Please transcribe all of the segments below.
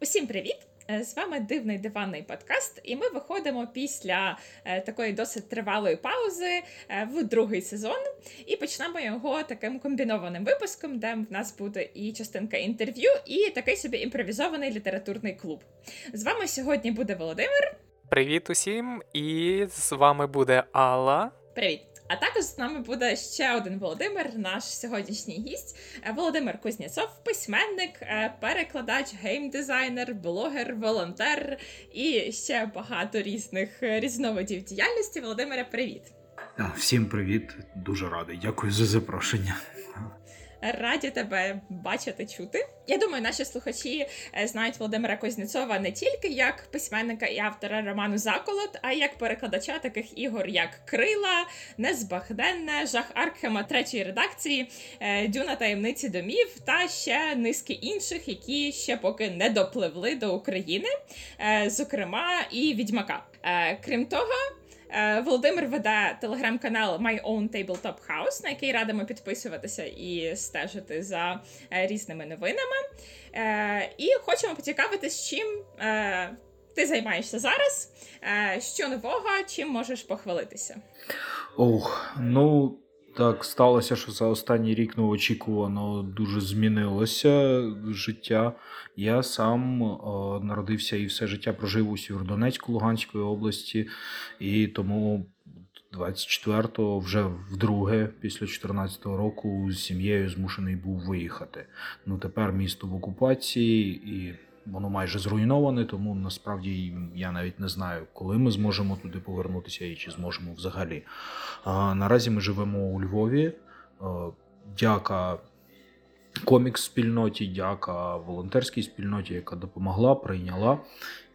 Усім привіт! Е, З вами дивний диванний подкаст, і ми виходимо після е, такої досить тривалої паузи е, в другий сезон. І почнемо його таким комбінованим випуском, де в нас буде і частинка інтерв'ю, і такий собі імпровізований літературний клуб. З вами сьогодні буде Володимир. Привіт усім! І з вами буде Алла. Привіт! А також з нами буде ще один Володимир, наш сьогоднішній гість. Е, Володимир Кузнєцов, письменник, е, перекладач, геймдизайнер, блогер, волонтер і ще багато різних е, різновидів діяльності. Володимире, привіт! Всім привіт, дуже радий. Дякую за запрошення. Раді тебе бачити, чути. Я думаю, наші слухачі е, знають Володимира Кузнєцова не тільки як письменника і автора роману Заколот, а як перекладача таких ігор, як Крила, Незбагненне, Жах Аркхема третьої редакції, е, Дюна таємниці домів та ще низки інших, які ще поки не допливли до України, е, зокрема і Відьмака. Крім того. Е, Володимир веде телеграм-канал My Own Tabletop House, на який радимо підписуватися і стежити за е, різними новинами. Е, І хочемо поцікавитись, чим ти займаєшся зараз, що нового, чим можеш похвалитися. Ох, ну так сталося, що за останній рік неочікувано дуже змінилося життя. Я сам е, народився і все життя прожив у Сєвєродонецьку Луганської області, і тому 24-го вже вдруге, після 14-го року, з сім'єю змушений був виїхати. Ну тепер місто в окупації і. Воно майже зруйноване, тому насправді я навіть не знаю, коли ми зможемо туди повернутися і чи зможемо взагалі. А, наразі ми живемо у Львові. А, дяка комікс-спільноті, дяка волонтерській спільноті, яка допомогла, прийняла.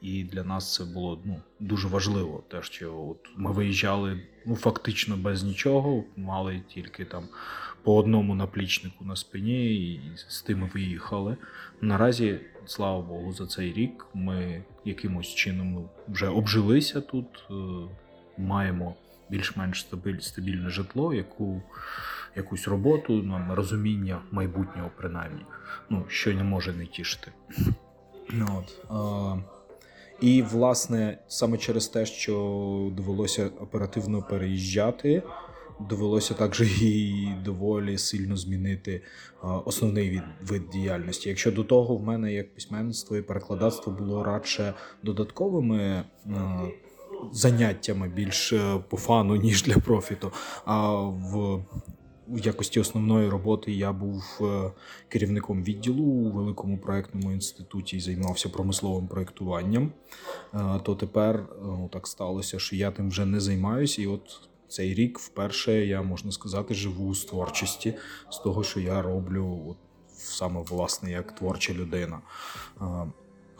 І для нас це було ну, дуже важливо. Те, що от ми виїжджали ну, фактично без нічого, мали тільки там по одному наплічнику на спині, і з тими виїхали. Наразі, слава Богу, за цей рік ми якимось чином вже обжилися тут, е, маємо більш-менш стабільне житло, яку, якусь роботу, нам розуміння майбутнього, принаймні, ну, що не може не тішити. От, і, власне, саме через те, що довелося оперативно переїжджати, довелося також і доволі сильно змінити основний від, вид діяльності. Якщо до того в мене як письменництво і перекладацтво було радше додатковими заняттями більш е, по фану, ніж для профіту, а в якості основної роботи я був е, керівником відділу у великому проектному інституті і займався промисловим проєктуванням. Е, То тепер ну, так сталося, що я тим вже не займаюся, і от цей рік вперше я можна сказати живу з творчості, з того, що я роблю, от саме власне як творча людина.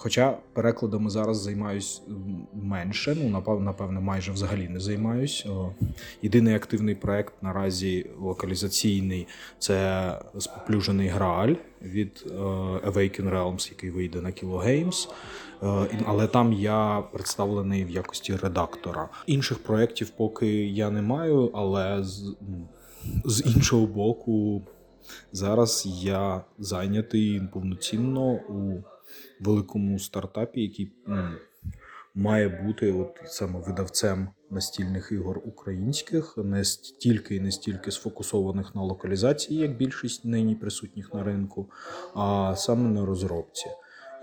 Хоча перекладами зараз займаюсь менше, ну напев- напевне, майже взагалі не займаюсь. Єдиний активний проект наразі локалізаційний це споплюжений Грааль від е, Awaken Realms, який вийде на Kilo Games. Е, Але там я представлений в якості редактора. Інших проєктів поки я не маю, але з, з іншого боку, зараз я зайнятий повноцінно у великому стартапі, який м, має бути от саме видавцем настільних ігор українських, не стільки і не стільки сфокусованих на локалізації, як більшість нині присутніх на ринку, а саме на розробці.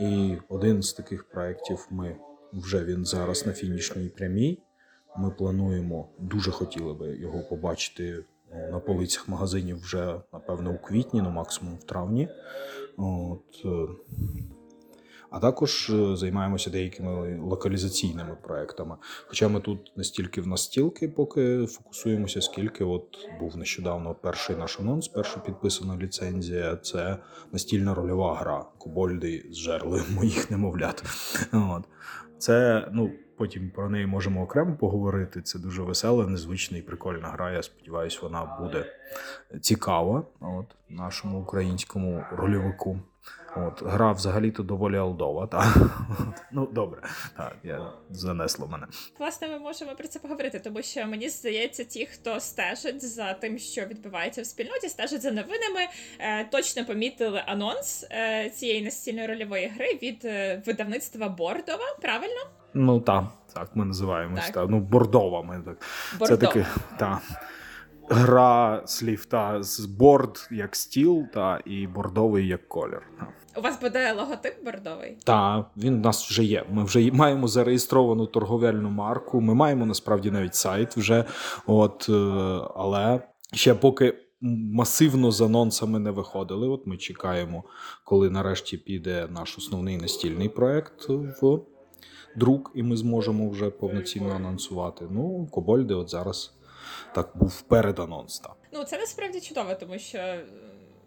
І один з таких проєктів ми вже він зараз на фінішній прямій. Ми плануємо, дуже хотіли би його побачити ну, на полицях магазинів вже, напевно, у квітні, ну максимум в травні. От, е, а також е, займаємося деякими локалізаційними проектами. Хоча ми тут не стільки в настілки поки фокусуємося, скільки от був нещодавно перший наш анонс, перша підписана ліцензія. Це настільна рольова гра. Кобольди зжерли моїх немовлят. От. Це ну. Потім про неї можемо окремо поговорити. Це дуже весела, незвична і прикольна гра. Я сподіваюся, вона буде цікава от, нашому українському рольовику. От, Гра взагалі-то доволі алдова. Та. Ну, добре, так, я занесло мене. Власне, ми можемо про це поговорити, тому що мені здається, ті, хто стежить за тим, що відбувається в спільноті, стежать за новинами, е, точно помітили анонс е, цієї настільної рольової гри від е, видавництва Бордова. Правильно? Ну так, так ми називаємось. Так. Та. Ну, бордова. Ми так. Це Бордова. таки, та. Гра слів та з борд як стіл, та і бордовий як колір. Та. У вас буде логотип бордовий. Та він у нас вже є. Ми вже маємо зареєстровану торговельну марку. Ми маємо насправді навіть сайт вже. От, е, але ще поки масивно з анонсами не виходили. От ми чекаємо, коли нарешті піде наш основний настільний проект в друк, і ми зможемо вже повноцінно анонсувати. Ну, Кобольди, от зараз так був переданонс. Та. Ну, це насправді чудово, тому що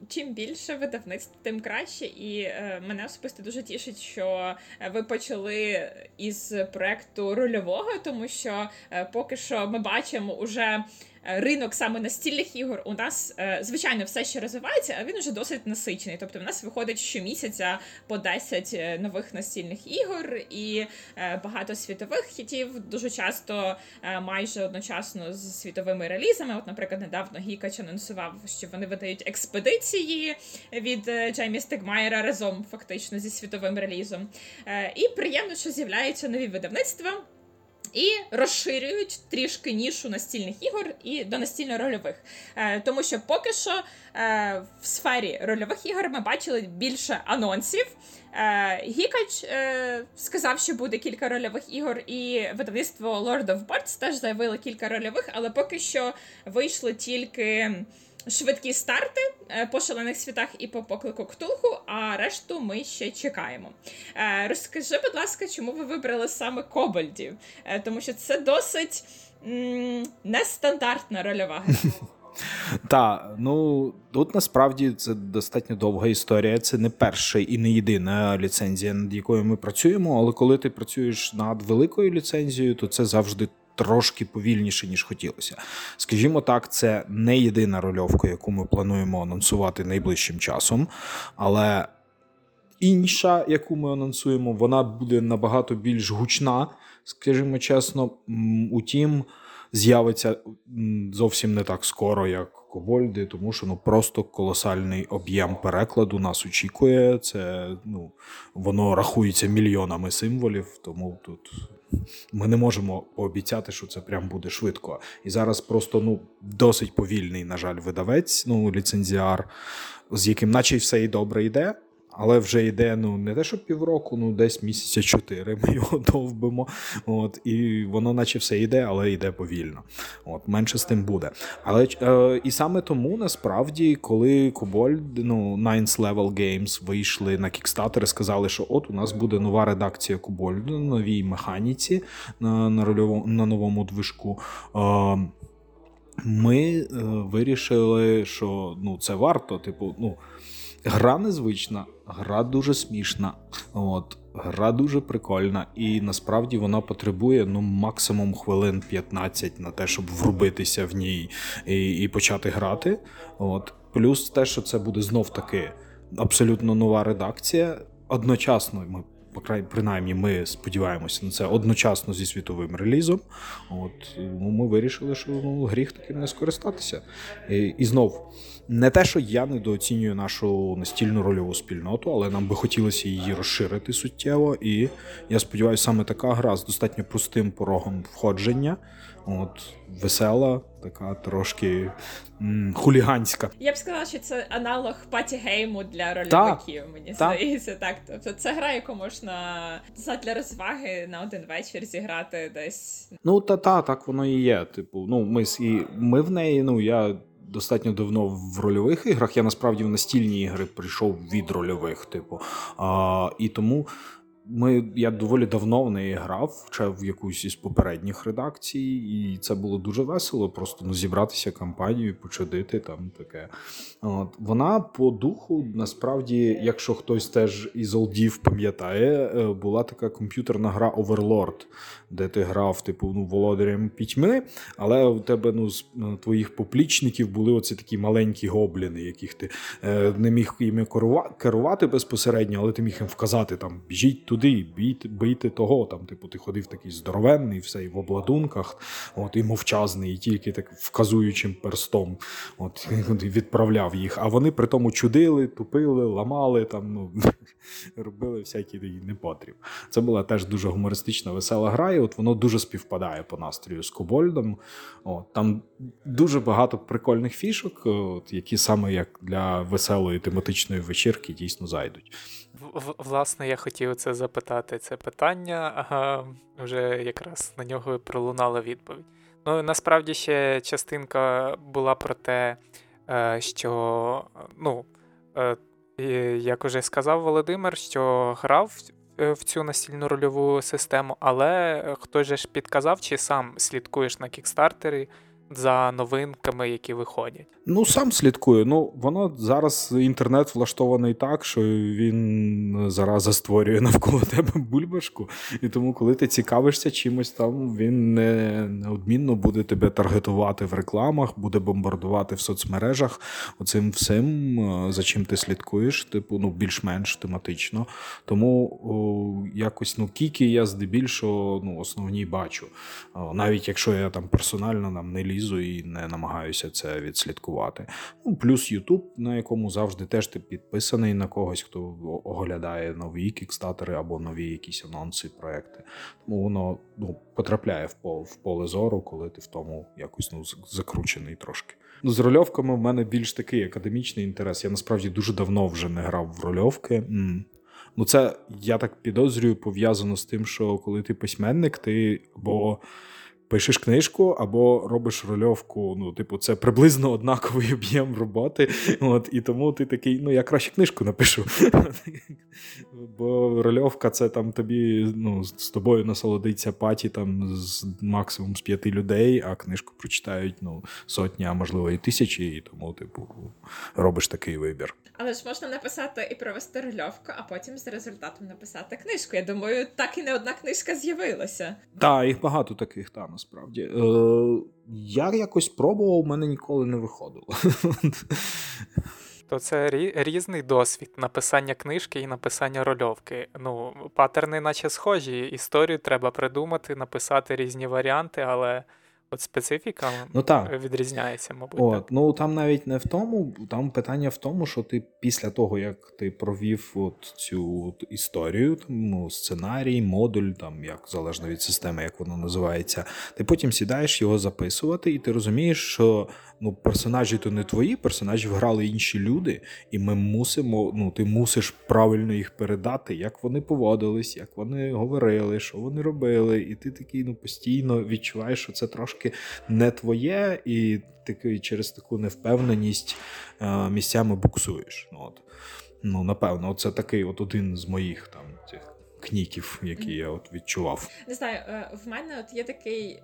чим більше видавництв, тим краще. І е, мене особисто дуже тішить, що е, ви почали із проекту рольового, тому що е, поки що ми бачимо уже. Е, Ринок саме настільних ігор у нас е, звичайно все ще розвивається, а він уже досить насичений. Тобто, в нас виходить щомісяця по 10 е, нових настільних ігор і багато світових хітів. Дуже часто майже одночасно з світовими релізами. От, наприклад, недавно Гікач анонсував, що вони видають експедиції від Джеймі Стегмайера разом фактично зі світовим релізом. І приємно, що з'являються нові видавництва. І розширюють трішки нішу настільних ігор і до настільно-рольових. Е, тому що поки що е, в сфері рольових ігор ми бачили більше анонсів. Е, Гікач сказав, що буде кілька рольових ігор, і видавництво Lord of Bards теж заявило кілька рольових, але поки що вийшли тільки швидкі старти е, по шалених світах і по поклику Ктулху, а решту ми ще чекаємо. Е, Розкажи, будь ласка, чому ви вибрали саме Кобальдів? Е, Тому що це досить нестандартна рольова гра. Та, ну тут насправді це достатньо довга історія. Це не перша і не єдина ліцензія, над якою ми працюємо. Але коли ти працюєш над великою ліцензією, то це завжди трошки повільніше, ніж хотілося. Скажімо так, це не єдина рольовка, яку ми плануємо анонсувати найближчим часом. Але інша, яку ми анонсуємо, вона буде набагато більш гучна, скажімо чесно. Утім, з'явиться зовсім не так скоро, як Кобольди, тому що ну просто колосальний об'єм перекладу нас очікує. Це ну воно рахується мільйонами символів, тому тут. Ми не можемо пообіцяти, що це прям буде швидко. І зараз просто ну досить повільний, на жаль, видавець, ну ліцензіар, з яким, наче й все і добре йде, але вже йде ну не те, що півроку, ну десь місяця чотири. Ми його довбимо. От і воно, наче все йде, але йде повільно. От менше з тим буде. Але е, і саме тому насправді, коли Кобольд, ну Ninth Level Games вийшли на Kickstarter і сказали, що от у нас буде нова редакція Кобольду, новій механіці на, на, рольовому, на новому движку. Е, ми е, вирішили, що ну це варто. Типу, ну гра незвична, гра дуже смішна. От. Гра дуже прикольна, і насправді вона потребує ну максимум хвилин 15 на те, щоб врубитися в ній і, і почати грати. От. Плюс те, що це буде знов таки абсолютно нова редакція. Одночасно ми принаймні, ми сподіваємося на це одночасно зі світовим релізом. От ну, ми вирішили, що ну, гріх таким не скористатися. І, і знов, не те, що я недооцінюю нашу настільну рольову спільноту, але нам би хотілося її розширити суттєво. І я сподіваюся, саме така гра з достатньо простим порогом входження. От весела, така трошки м, хуліганська. Я б сказала, що це аналог паті-гейму для рольовиків, мені так. здається. Так, тобто це гра, яку можна задля розваги на один вечір зіграти десь. Ну, та та так воно і є. Типу, ну ми і ми в неї. Ну я достатньо давно в рольових іграх. Я насправді в настільні ігри прийшов від рольових, типу. А, і тому ми, я доволі давно в неї грав, ще в якусь із попередніх редакцій, і це було дуже весело. Просто ну, зібратися кампанію, почудити там таке. От. Вона по духу, насправді, якщо хтось теж із олдів пам'ятає, е, була така комп'ютерна гра Overlord, де ти грав, типу, ну, володарем пітьми, але у тебе ну, з твоїх поплічників були оці такі маленькі гобліни, яких ти е, не міг їм керувати безпосередньо, але ти міг їм вказати там біжіть туди, бійте, бийте того. Там, типу, ти ходив такий здоровенний, все і в обладунках, от, і мовчазний, і тільки так вказуючим перстом от, відправляв їх. А вони при тому чудили, тупили, ламали, там, ну, робили всякий непотріб. Це була теж дуже гумористична, весела гра, от воно дуже співпадає по настрою з Кобольдом. От, Там дуже багато прикольних фішок, от, які саме як для веселої тематичної вечірки дійсно зайдуть. Власне, я хотів це запитати це питання, ага, вже якраз на нього пролунала відповідь. Ну, насправді ще частинка була про те, е, що, ну, е, як уже сказав Володимир, що грав в цю настільну рольову систему, але хтось же ж підказав, чи сам слідкуєш на кікстартері за новинками, які виходять. Ну, сам слідкую. Ну, воно зараз інтернет влаштований так, що він зараза створює навколо тебе бульбашку. І тому, коли ти цікавишся чимось там, він не неодмінно буде тебе таргетувати в рекламах, буде бомбардувати в соцмережах. Оцим всім, е, за чим ти слідкуєш, типу, ну, більш-менш тематично. Тому о, якось ну, кіки я здебільшого ну, основні бачу. Навіть якщо я там персонально нам не лізу і не намагаюся це відслідкувати. Ну, Плюс Ютуб, на якому завжди теж ти підписаний на когось, хто оглядає нові кікстатери або нові якісь анонси, проекти. Тому воно ну, потрапляє в поле, в поле зору, коли ти в тому якось ну, закручений трошки. Ну, З рольовками в мене більш такий академічний інтерес. Я насправді дуже давно вже не грав в рольовки. Ну, це я так підозрюю, пов'язано з тим, що коли ти письменник, ти або пишеш книжку або робиш рольовку. Ну, типу, це приблизно однаковий об'єм роботи. От, І тому ти такий, ну я краще книжку напишу. Бо рольовка це там тобі ну, з тобою насолодиться паті там з максимум з п'яти людей, а книжку прочитають ну, сотні, а можливо і тисячі, і тому, типу, робиш такий вибір. Але ж можна написати і провести рольовку, а потім з результатом написати книжку. Я думаю, так і не одна книжка з'явилася. Так, їх багато таких, та насправді. Е, Я якось пробував, у мене ніколи не виходило. То це різний досвід написання книжки і написання рольовки. Ну, патерни, наче схожі. Історію треба придумати, написати різні варіанти, але. От специфіка ну, так. відрізняється, мабуть. От, так. Ну там навіть не в тому, там питання в тому, що ти після того, як ти провів от цю от історію, там, ну, сценарій, модуль, там як залежно від системи, як воно називається, ти потім сідаєш його записувати, і ти розумієш, що ну, персонажі то не твої, персонажів грали інші люди, і ми мусимо, ну, ти мусиш правильно їх передати, як вони поводились, як вони говорили, що вони робили. І ти такий ну, постійно відчуваєш, що це трошки не твоє, і ти через таку невпевненість е, місцями буксуєш. Ну, от. Ну, напевно, це такий от один з моїх там цих кніків, які я от відчував. Не знаю, е, в мене от є такий.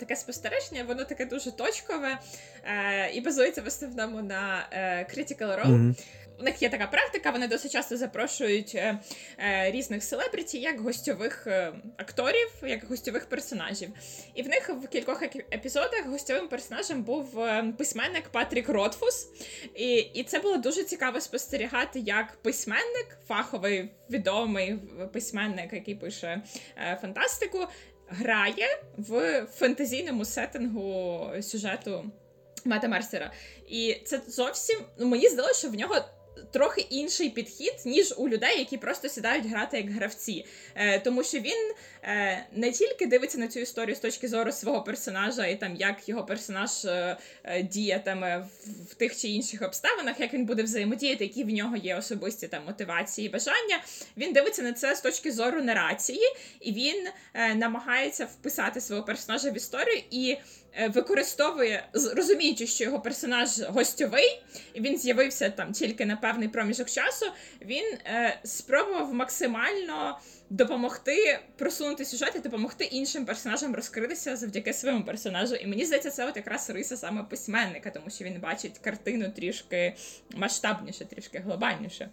Таке спостереження, воно таке дуже точкове е, і базується в основному на е, Critical Role. Mm-hmm. У них є така практика, вони досить часто запрошують е, е, різних селебріті як гостьових е, акторів, як гостьових персонажів. І в них в кількох епізодах гостьовим персонажем був е, письменник Патрік Ротфус. І і це було дуже цікаво спостерігати, як письменник, фаховий відомий письменник, який пише е, фантастику, грає в фентезійному сеттингу сюжету Мета Мерсера. І це зовсім ну мені здалося, що в нього трохи інший підхід, ніж у людей, які просто сідають грати як гравці. Е, Тому що він е, не тільки дивиться на цю історію з точки зору свого персонажа, і там як його персонаж е, е діятиме в, тих чи інших обставинах, як він буде взаємодіяти, які в нього є особисті там мотивації і бажання. Він дивиться на це з точки зору нарації, і він е, намагається вписати свого персонажа в історію і використовує, розуміючи, що його персонаж гостьовий, і він з'явився там тільки на певний проміжок часу, він е, спробував максимально допомогти просунути сюжет і допомогти іншим персонажам розкритися завдяки своєму персонажу. І мені здається, це от якраз риса саме письменника, тому що він бачить картину трішки масштабніше, трішки глобальніше.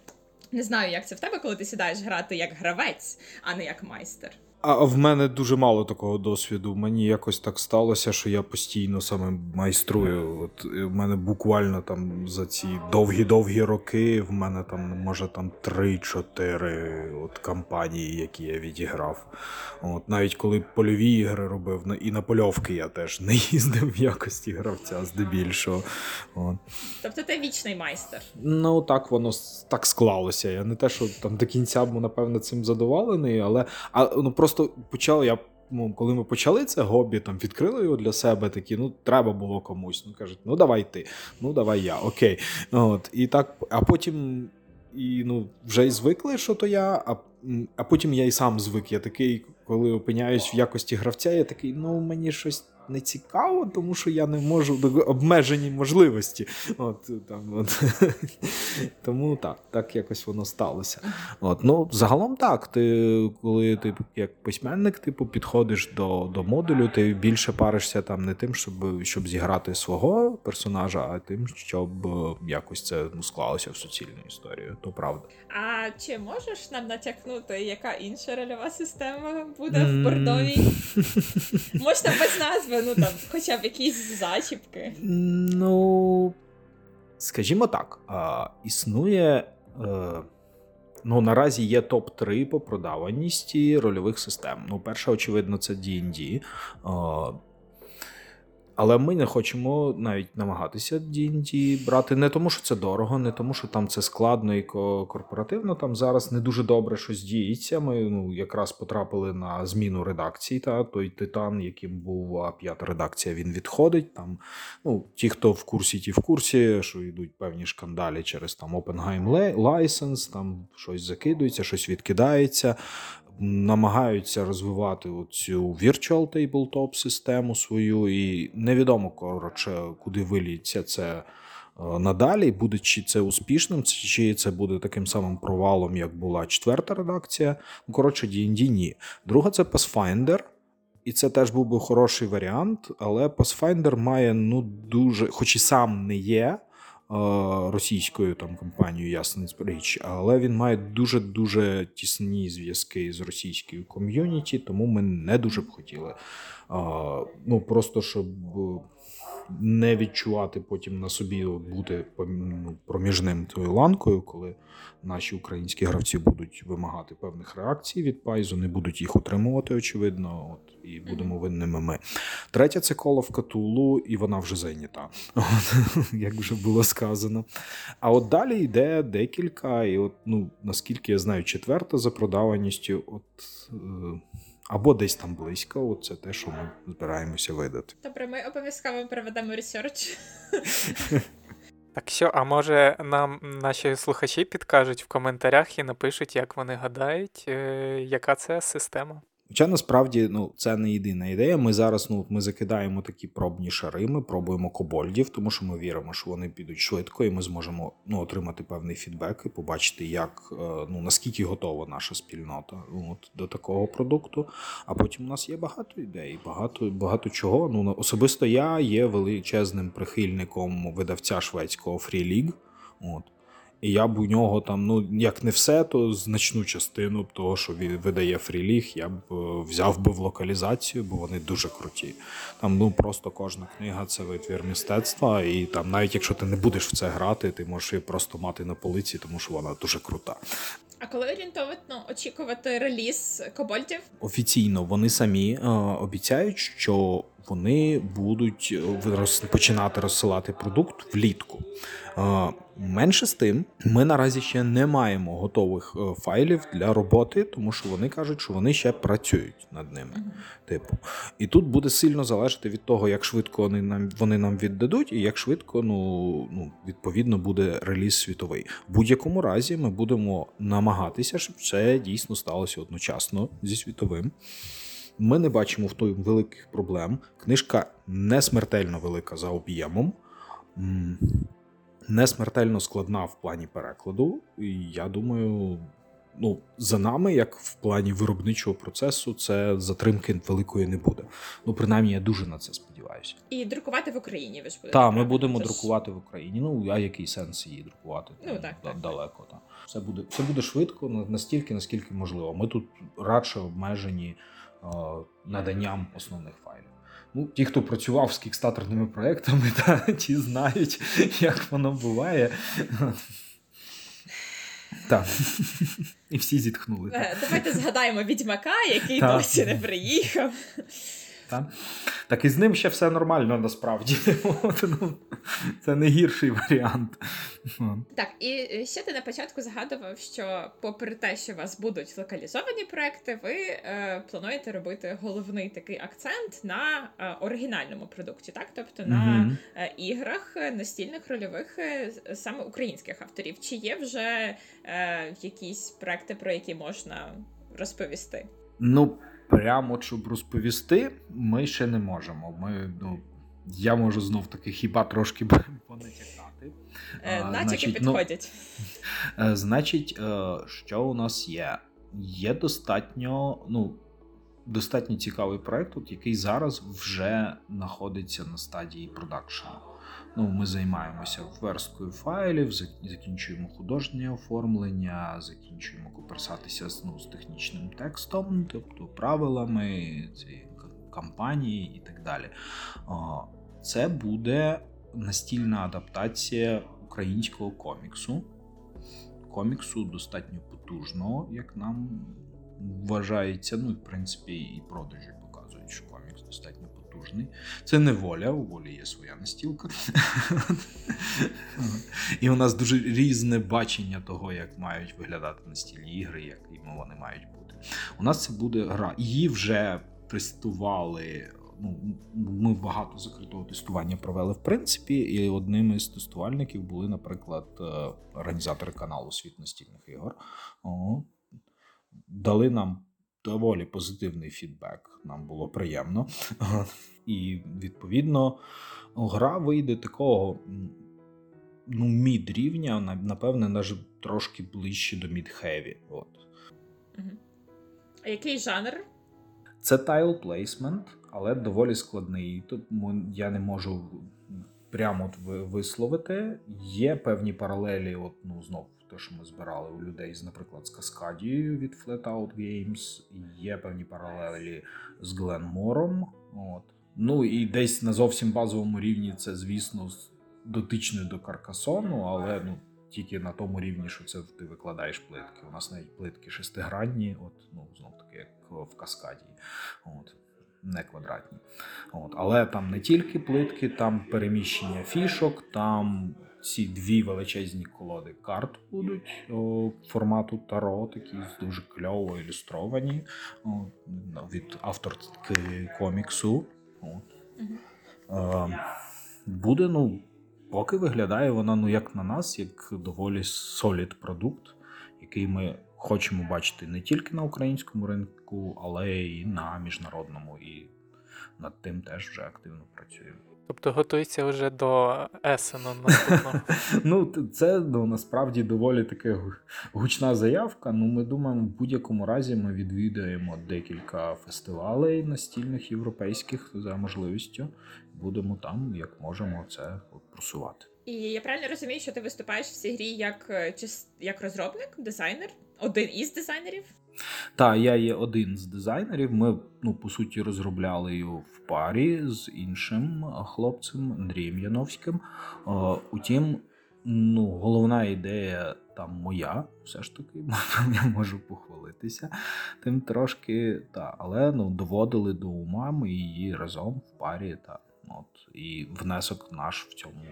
Не знаю, як це в тебе, коли ти сідаєш грати як гравець, а не як майстер. А в мене дуже мало такого досвіду. Мені якось так сталося, що я постійно саме майструю. От в мене буквально там за ці довгі-довгі роки, в мене там може там 3-4 от кампанії, які я відіграв. От Навіть коли польові ігри робив, і на польовки я теж не їздив в якості гравця здебільшого. От. Тобто ти вічний майстер? Ну так воно так склалося. Я не те, що там до кінця був, напевно, цим задоволений, але а, ну просто просто почав я. Ну, коли ми почали це гобі, там відкрили його для себе, такі, ну треба було комусь. Ну кажуть, ну давай ти, ну давай я, окей. От, І так, а потім і ну, вже й звикли, що то я, а а потім я і сам звик. Я такий, коли опиняюсь в якості гравця, я такий, ну мені щось не цікаво, тому що я не можу обмежені можливості. От, там, от. Тому так, так якось воно сталося. От, ну, Загалом так. Ти, Коли ти як письменник типу, підходиш до до модулю, ти більше паришся там не тим, щоб щоб зіграти свого персонажа, а тим, щоб е, якось це ну, склалося в суцільну історію. То правда. А чи можеш нам натякнути, яка інша рольова система буде в бордовій? Можна без назви, ну там, хоча б якісь зачіпки. Ну, скажімо так, а, існує. А, е, Ну, наразі є топ-3 по продаваності рольових систем. Ну, перша, очевидно, це D&D. Але ми не хочемо навіть намагатися D&D брати не тому, що це дорого, не тому, що там це складно і корпоративно. Там зараз не дуже добре щось діється. Ми ну якраз потрапили на зміну редакції. Та той титан, яким був п'ята редакція, він відходить. Там ну ті, хто в курсі, ті в курсі, що йдуть певні шкандалі через там Oppenheim License, там щось закидується, щось відкидається намагаються розвивати цю virtual tabletop систему свою, і невідомо коротше, куди виліться це. Е, надалі буде чи це успішним, чи це буде таким самим провалом, як була четверта редакція. Ну, коротше, D&D ні. Друга це Pathfinder, і це теж був би хороший варіант, але Pathfinder має ну дуже, хоч і сам не є російською там компанією Ясниць річ, але він має дуже дуже тісні зв'язки з російською ком'юніті, тому ми не дуже б хотіли. Ну просто щоб не відчувати потім на собі бути ну, проміжним тою ланкою, коли наші українські гравці будуть вимагати певних реакцій від Пайзу, не будуть їх отримувати, очевидно. От і будемо винними ми. Третя це Call of Cthulhu, і вона вже зайнята, от, як вже було сказано. А от далі йде декілька, і от, ну, наскільки я знаю, четверта за продаваністю. от... Або десь там близько, це те, що ми збираємося видати. Добре, ми обов'язково проведемо ресерч. Так що, а може нам наші слухачі підкажуть в коментарях і напишуть, як вони гадають, е, яка це система? Хоча насправді ну, це не єдина ідея. Ми зараз ну, ми закидаємо такі пробні шари, ми пробуємо кобольдів, тому що ми віримо, що вони підуть швидко, і ми зможемо ну, отримати певний фідбек і побачити, як е, ну наскільки готова наша спільнота от, до такого продукту. А потім у нас є багато ідей, багато багато чого. Ну особисто я є величезним прихильником видавця шведського Free League. От. І я б у нього там, ну як не все, то значну частину того, що він видає фріліг, я б е, взяв би в локалізацію, бо вони дуже круті. Там ну просто кожна книга це витвір мистецтва, і там, навіть якщо ти не будеш в це грати, ти можеш її просто мати на полиці, тому що вона дуже крута. А коли орієнтовано очікувати реліз кобольтів? Офіційно вони самі е, обіцяють, що вони будуть е, починати розсилати продукт влітку. Менше з тим, ми наразі ще не маємо готових е, файлів для роботи, тому що вони кажуть, що вони ще працюють над ними. Типу, і тут буде сильно залежати від того, як швидко вони нам вони нам віддадуть, і як швидко ну, ну відповідно буде реліз світовий. В будь-якому разі ми будемо намагатися, щоб це дійсно сталося одночасно зі світовим. Ми не бачимо в той великих проблем. Книжка не смертельно велика за об'ємом, не смертельно складна в плані перекладу. І я думаю, ну, за нами, як в плані виробничого процесу, це затримки великої не буде. Ну, принаймні, я дуже на це сподіваюся. І друкувати в Україні ви ж будете. Так, ми будемо Це ж- друкувати в Україні. Ну, а який сенс її друкувати? Ну, так, так, далеко. Так. Все буде, все буде швидко, настільки, наскільки можливо. Ми тут радше обмежені наданням основних файлів. Ну, ті, хто працював з кікстатерними проектами, та, ті знають, як воно буває. Так. І всі зітхнули. Е, Давайте згадаємо відьмака, який досі не приїхав. Так? так і з ним ще все нормально насправді. Ну, Це не гірший варіант. Так, і е, ще ти на початку згадував, що попри те, що у вас будуть локалізовані проекти, ви е, плануєте робити головний такий акцент на е, оригінальному продукті, так? Тобто на е, іграх е, настільних рольових е, саме українських авторів. Чи є вже е, якісь проекти, про які можна розповісти? Ну, прямо щоб розповісти, ми ще не можемо. Ми, ну, я можу знов таки хіба трошки понатякати. Е, Натяки значить, ну, підходять. Е, Значить, е, що у нас є? Є достатньо, ну, достатньо цікавий проект, який зараз вже знаходиться на стадії продакшену. Ну, ми займаємося версткою файлів, закінчуємо художнє оформлення, закінчуємо коперсатися з, ну, з технічним текстом, тобто правилами цієї кампанії і так далі. Це буде настільна адаптація українського коміксу коміксу достатньо потужного, як нам вважається. Ну, і в принципі, і продажі показують, що комікс достатньо потужний. Це не воля, у волі є своя настілка. І у нас дуже різне бачення того, як мають виглядати настільні ігри, якими вони мають бути. У нас це буде гра. Її вже тестували. Ну, ми багато закритого тестування провели в принципі, і одним із тестувальників були, наприклад, е, організатори каналу Світ настільних ігор. О, дали нам доволі позитивний фідбек. Нам було приємно. І відповідно гра вийде такого. Ну, mid рівня, напевне, навіть трошки ближче до mid-heavy. От. А який жанр? Це tile placement, але доволі складний. Тому я не можу прямо висловити. Є певні паралелі, от, ну, знов те, що ми збирали у людей, наприклад, з Каскадією від Flatout Games. Є певні паралелі з Гленмором. От. Ну і десь на зовсім базовому рівні це, звісно, дотичне до Каркасону, але ну, тільки на тому рівні, що це ти викладаєш плитки. У нас навіть плитки шестигранні, от, ну, знов таки, як в Каскадії. От. Не квадратні. От. Але там не тільки плитки, там переміщення фішок, там ці дві величезні колоди карт будуть о, формату Таро, такі дуже кльово ілюстровані о, від авторки коміксу. От. Е, буде, ну, поки виглядає вона, ну, як на нас, як доволі солід продукт, який ми хочемо бачити не тільки на українському ринку, але й на міжнародному. І над тим теж вже активно працюємо. Тобто готується вже до Есену наступного. Ну, це ну, насправді доволі таке гучна заявка. Ну, ми думаємо, в будь-якому разі ми відвідаємо декілька фестивалей настільних європейських за можливістю. Будемо там, як можемо, це просувати. І я правильно розумію, що ти виступаєш в цій грі як, е, як розробник, дизайнер, один із дизайнерів? Та я є один з дизайнерів. Ми, ну, по суті, розробляли його в парі з іншим хлопцем Андрієм Яновським. Е, Утім, ну, головна ідея там моя, все ж таки, я можу похвалитися. Тим трошки, та, але ну, доводили до ума ми її разом в парі. Та, от, і внесок наш в цьому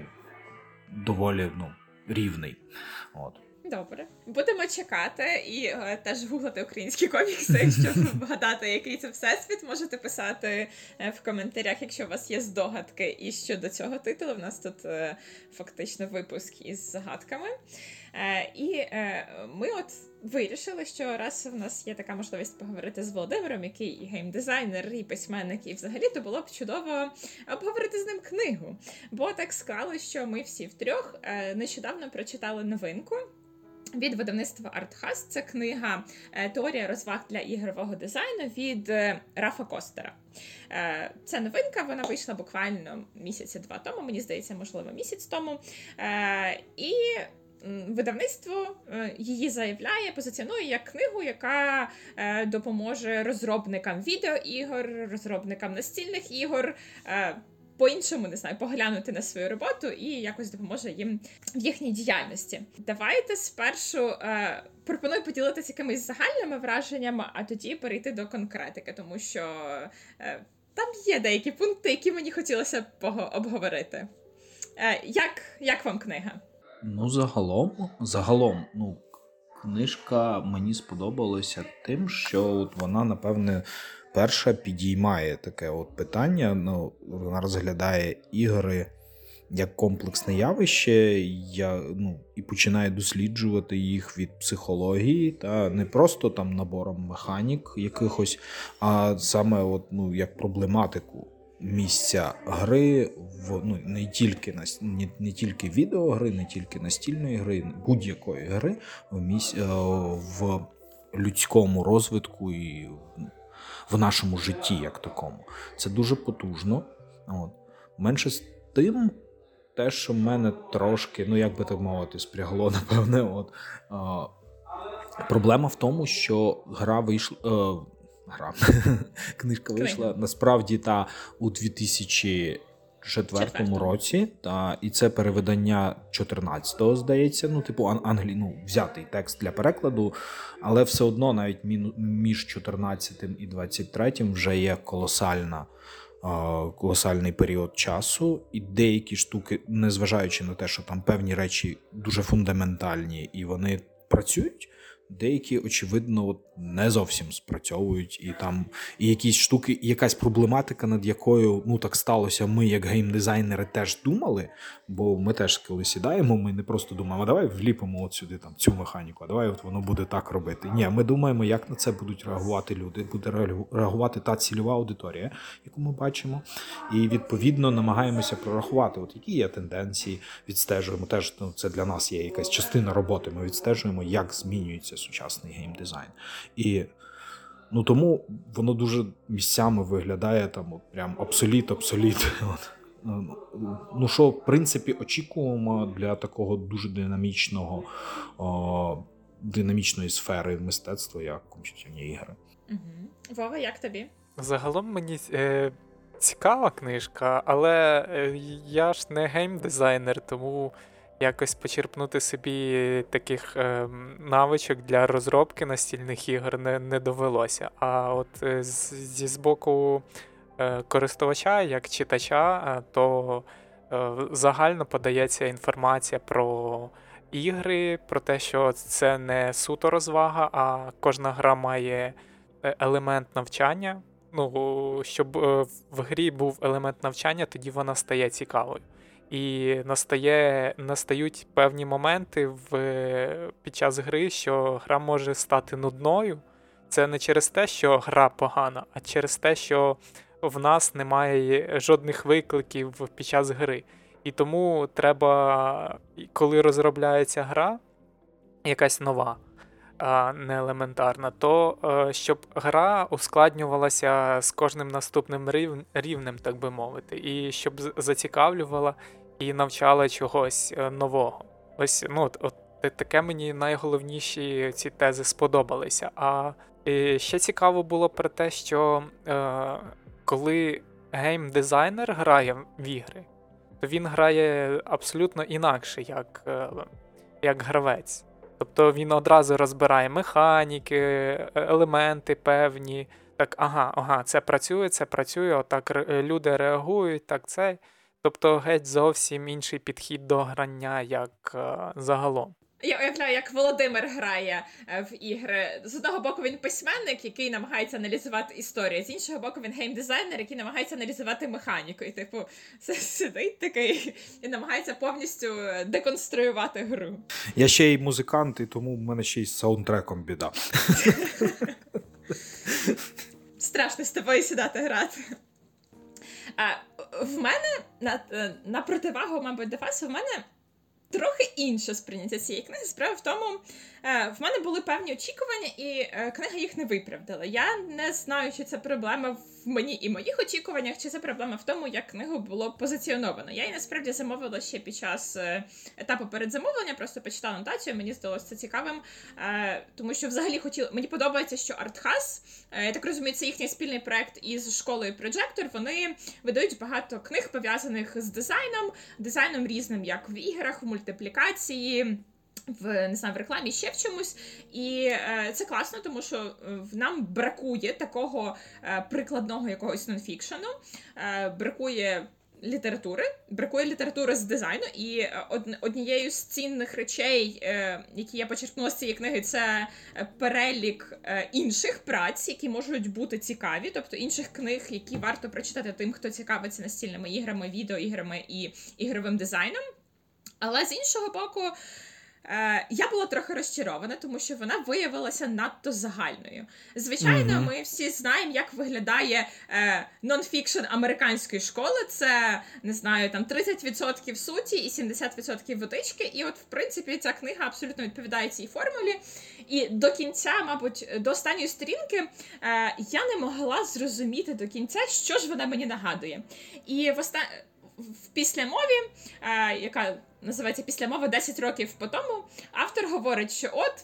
доволі ну, рівний. От. Добре, будемо чекати і е, теж гуглити українські комікси, щоб вгадати, який це всесвіт. Можете писати е, в коментарях, якщо у вас є здогадки. І щодо цього титулу, у нас тут е, фактично випуск із загадками. Е, і е, ми от вирішили, що раз в нас є така можливість поговорити з Володимиром, який і геймдизайнер, і письменник, і взагалі то було б чудово обговорити з ним книгу. Бо так склалося, що ми всі втрьох е, нещодавно прочитали новинку. Від видавництва ArtHuss це книга Теорія розваг для ігрового дизайну від Рафа Костера. Це новинка, вона вийшла буквально місяця два тому, мені здається, можливо, місяць тому. І видавництво е, її заявляє, позиціонує як книгу, яка е, допоможе розробникам відеоігор, розробникам настільних ігор. По-іншому не знаю, поглянути на свою роботу і якось допоможе їм в їхній діяльності. Давайте спершу е, пропоную поділитися якимись загальними враженнями, а тоді перейти до конкретики, тому що е, там є деякі пункти, які мені хотілося б обговорити. Е, Як, Як вам книга? Ну, загалом, загалом, ну, книжка мені сподобалася тим, що от вона, напевне, перша підіймає таке от питання. Ну, Вона розглядає ігри як комплексне явище, я, ну, і починає досліджувати їх від психології, та не просто там набором механік якихось, а саме от, ну, як проблематику місця гри в ну не тільки на не, не тільки відеогри, не тільки настільної гри, будь-якої гри в місць е, в людському розвитку і в нашому житті, як такому. Це дуже потужно. От. Менше з тим, те, що в мене трошки, ну як би так мовити, спрягло, напевне, от. А, Проблема в тому, що гра вийшла. Е, гра. Книжка вийшла насправді та у 2004 Четвертому. році, та і це переведення 14-го, здається. Ну, типу, англі, ну, взятий текст для перекладу, але все одно, навіть між 14 і 23 вже є колосальна. Колосальний період часу, і деякі штуки, незважаючи на те, що там певні речі дуже фундаментальні і вони працюють, деякі, очевидно, от не зовсім спрацьовують, і там і якісь штуки, і якась проблематика, над якою ну так сталося, ми, як геймдизайнери, теж думали. Бо ми теж коли сідаємо, ми не просто думаємо, давай вліпимо от сюди там цю механіку, а давай от воно буде так робити. Ні, ми думаємо, як на це будуть реагувати люди, буде реагувати та цільова аудиторія, яку ми бачимо, і відповідно намагаємося прорахувати, от які є тенденції, відстежуємо. Теж ну, це для нас є якась частина роботи. Ми відстежуємо, як змінюється сучасний геймдизайн. І ну тому воно дуже місцями виглядає там от прям obsolete-obsolete. От. Ну, ну, що, в принципі, очікуємо для такого дуже динамічного, о, динамічної сфери мистецтва, як комп'ютерні ігри. Угу. Вова, як тобі? Загалом мені е, цікава книжка, але е, я ж не геймдизайнер, тому якось почерпнути собі таких е, навичок для розробки настільних ігор не не довелося. А от е, зі з боку е, користувача, як читача, е, то е, загально подається інформація про ігри, про те, що це не суто розвага, а кожна гра має е, елемент навчання. Ну, щоб в грі був елемент навчання, тоді вона стає цікавою. І настає, настають певні моменти в, під час гри, що гра може стати нудною. Це не через те, що гра погана, а через те, що в нас немає жодних викликів під час гри. І тому треба, коли розробляється гра, якась нова, не елементарна, то е, щоб гра ускладнювалася з кожним наступним рівнем, так би мовити, і щоб зацікавлювала і навчала чогось е, нового. Ось ну от, таке мені найголовніші ці тези сподобалися. А ще цікаво було про те, що е, коли геймдизайнер грає в ігри, то він грає абсолютно інакше, як, е, як гравець. Тобто він одразу розбирає механіки, е, елементи певні. Так, ага, ага, це працює, це працює, отак люди реагують, так це. Тобто геть зовсім інший підхід до грання як е, загалом. Я уявляю, як Володимир грає е, в ігри. З одного боку, він письменник, який намагається аналізувати історію, з іншого боку, він геймдизайнер, який намагається аналізувати механіку. І, типу, сидить такий і намагається повністю деконструювати гру. Я ще й музикант, і тому в мене ще й з саундтреком біда. Страшно з тобою сідати грати. А в мене на на противагу, мабуть, Дефасу, в мене трохи інше сприйняття цієї книги. Справа в тому, е, в мене були певні очікування, і е, книга їх не виправдала. Я не знаю, чи це проблема в мені і моїх очікуваннях, чи це проблема в тому, як книгу було позиціоновано. Я її насправді замовила ще під час е, етапу передзамовлення, просто почитала нотацію. Мені здалося це цікавим, тому що взагалі хотіла. Мені подобається, що Артхас, я так розумію, це їхній спільний проект із школою Projector. Вони видають багато книг пов'язаних з дизайном, дизайном різним, як в іграх, в мультиплікації. В не знаю, в рекламі ще в чомусь, і е, це класно, тому що е, нам бракує такого е, прикладного якогось нонфікшену, е, бракує літератури, бракує літератури з дизайну. І е, однією з цінних речей, е, які я почерпнула з цієї книги, це перелік інших праць, які можуть бути цікаві, тобто інших книг, які варто прочитати тим, хто цікавиться настільними іграми, відеоіграми і ігровим дизайном. Але з іншого боку, я була трохи розчарована, тому що вона виявилася надто загальною. Звичайно, mm-hmm. ми всі знаємо, як виглядає е, нонфікшн американської школи. Це не знаю, там 30% суті і 70% водички. І, от, в принципі, ця книга абсолютно відповідає цій формулі. І до кінця, мабуть, до останньої сторінки е, я не могла зрозуміти до кінця, що ж вона мені нагадує. І в оста в післямові, е, яка називається післямова 10 років по тому, автор говорить, що от.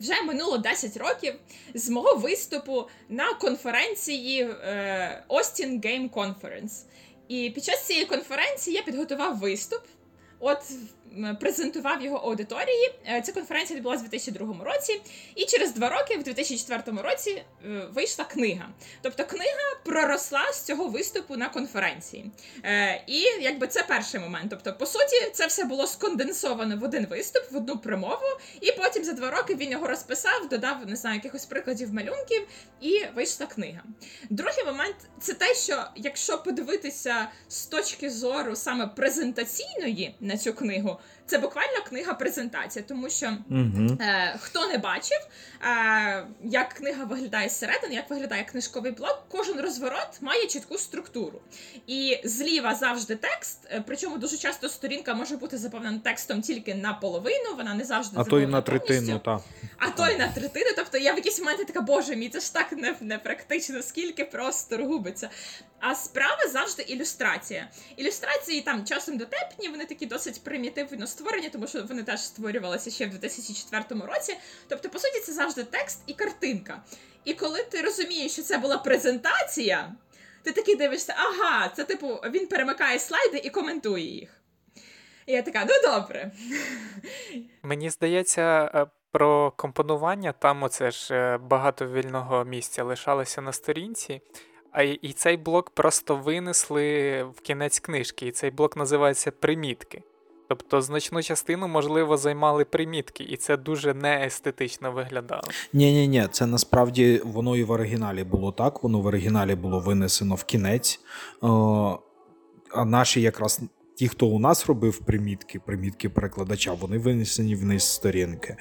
Вже минуло 10 років з мого виступу на конференції е, Austin Game Conference. І під час цієї конференції я підготував виступ. От презентував його аудиторії. Е, ця конференція відбулася у 2002 році, і через два роки, в 2004 році, е, вийшла книга. Тобто книга проросла з цього виступу на конференції. Е, і якби це перший момент. Тобто, по суті, це все було сконденсовано в один виступ, в одну промову, і потім за два роки він його розписав, додав не знаю, якихось прикладів малюнків, і вийшла книга. Другий момент це те, що якщо подивитися з точки зору саме презентаційної на цю книгу, це буквально книга-презентація, тому що угу. е, хто не бачив, е, як книга виглядає зсередини, як виглядає книжковий блок, кожен розворот має чітку структуру. І зліва завжди текст, е, причому дуже часто сторінка може бути заповнена текстом тільки наполовину, вона не завжди а то й на третину, та. а то й на третину. Тобто я в якісь моменти така, боже мій, це ж так непрактично, не скільки просто губиться. А справа завжди ілюстрація. Ілюстрації там часом дотепні, вони такі досить примітивно створені, тому що вони теж створювалися ще в 2004 році. Тобто, по суті, це завжди текст і картинка. І коли ти розумієш, що це була презентація, ти такий дивишся, ага, це типу він перемикає слайди і коментує їх. І я така, ну добре. Мені здається, е, про компонування там оце ж е, багато вільного місця лишалося на сторінці. А і цей блок просто винесли в кінець книжки, і цей блок називається примітки. Тобто значну частину, можливо, займали примітки, і це дуже неестетично виглядало. Ні, ні, ні, це насправді воно і в оригіналі було так. Воно в оригіналі було винесено в кінець. А наші якраз ті, хто у нас робив примітки, примітки перекладача, вони винесені вниз сторінки.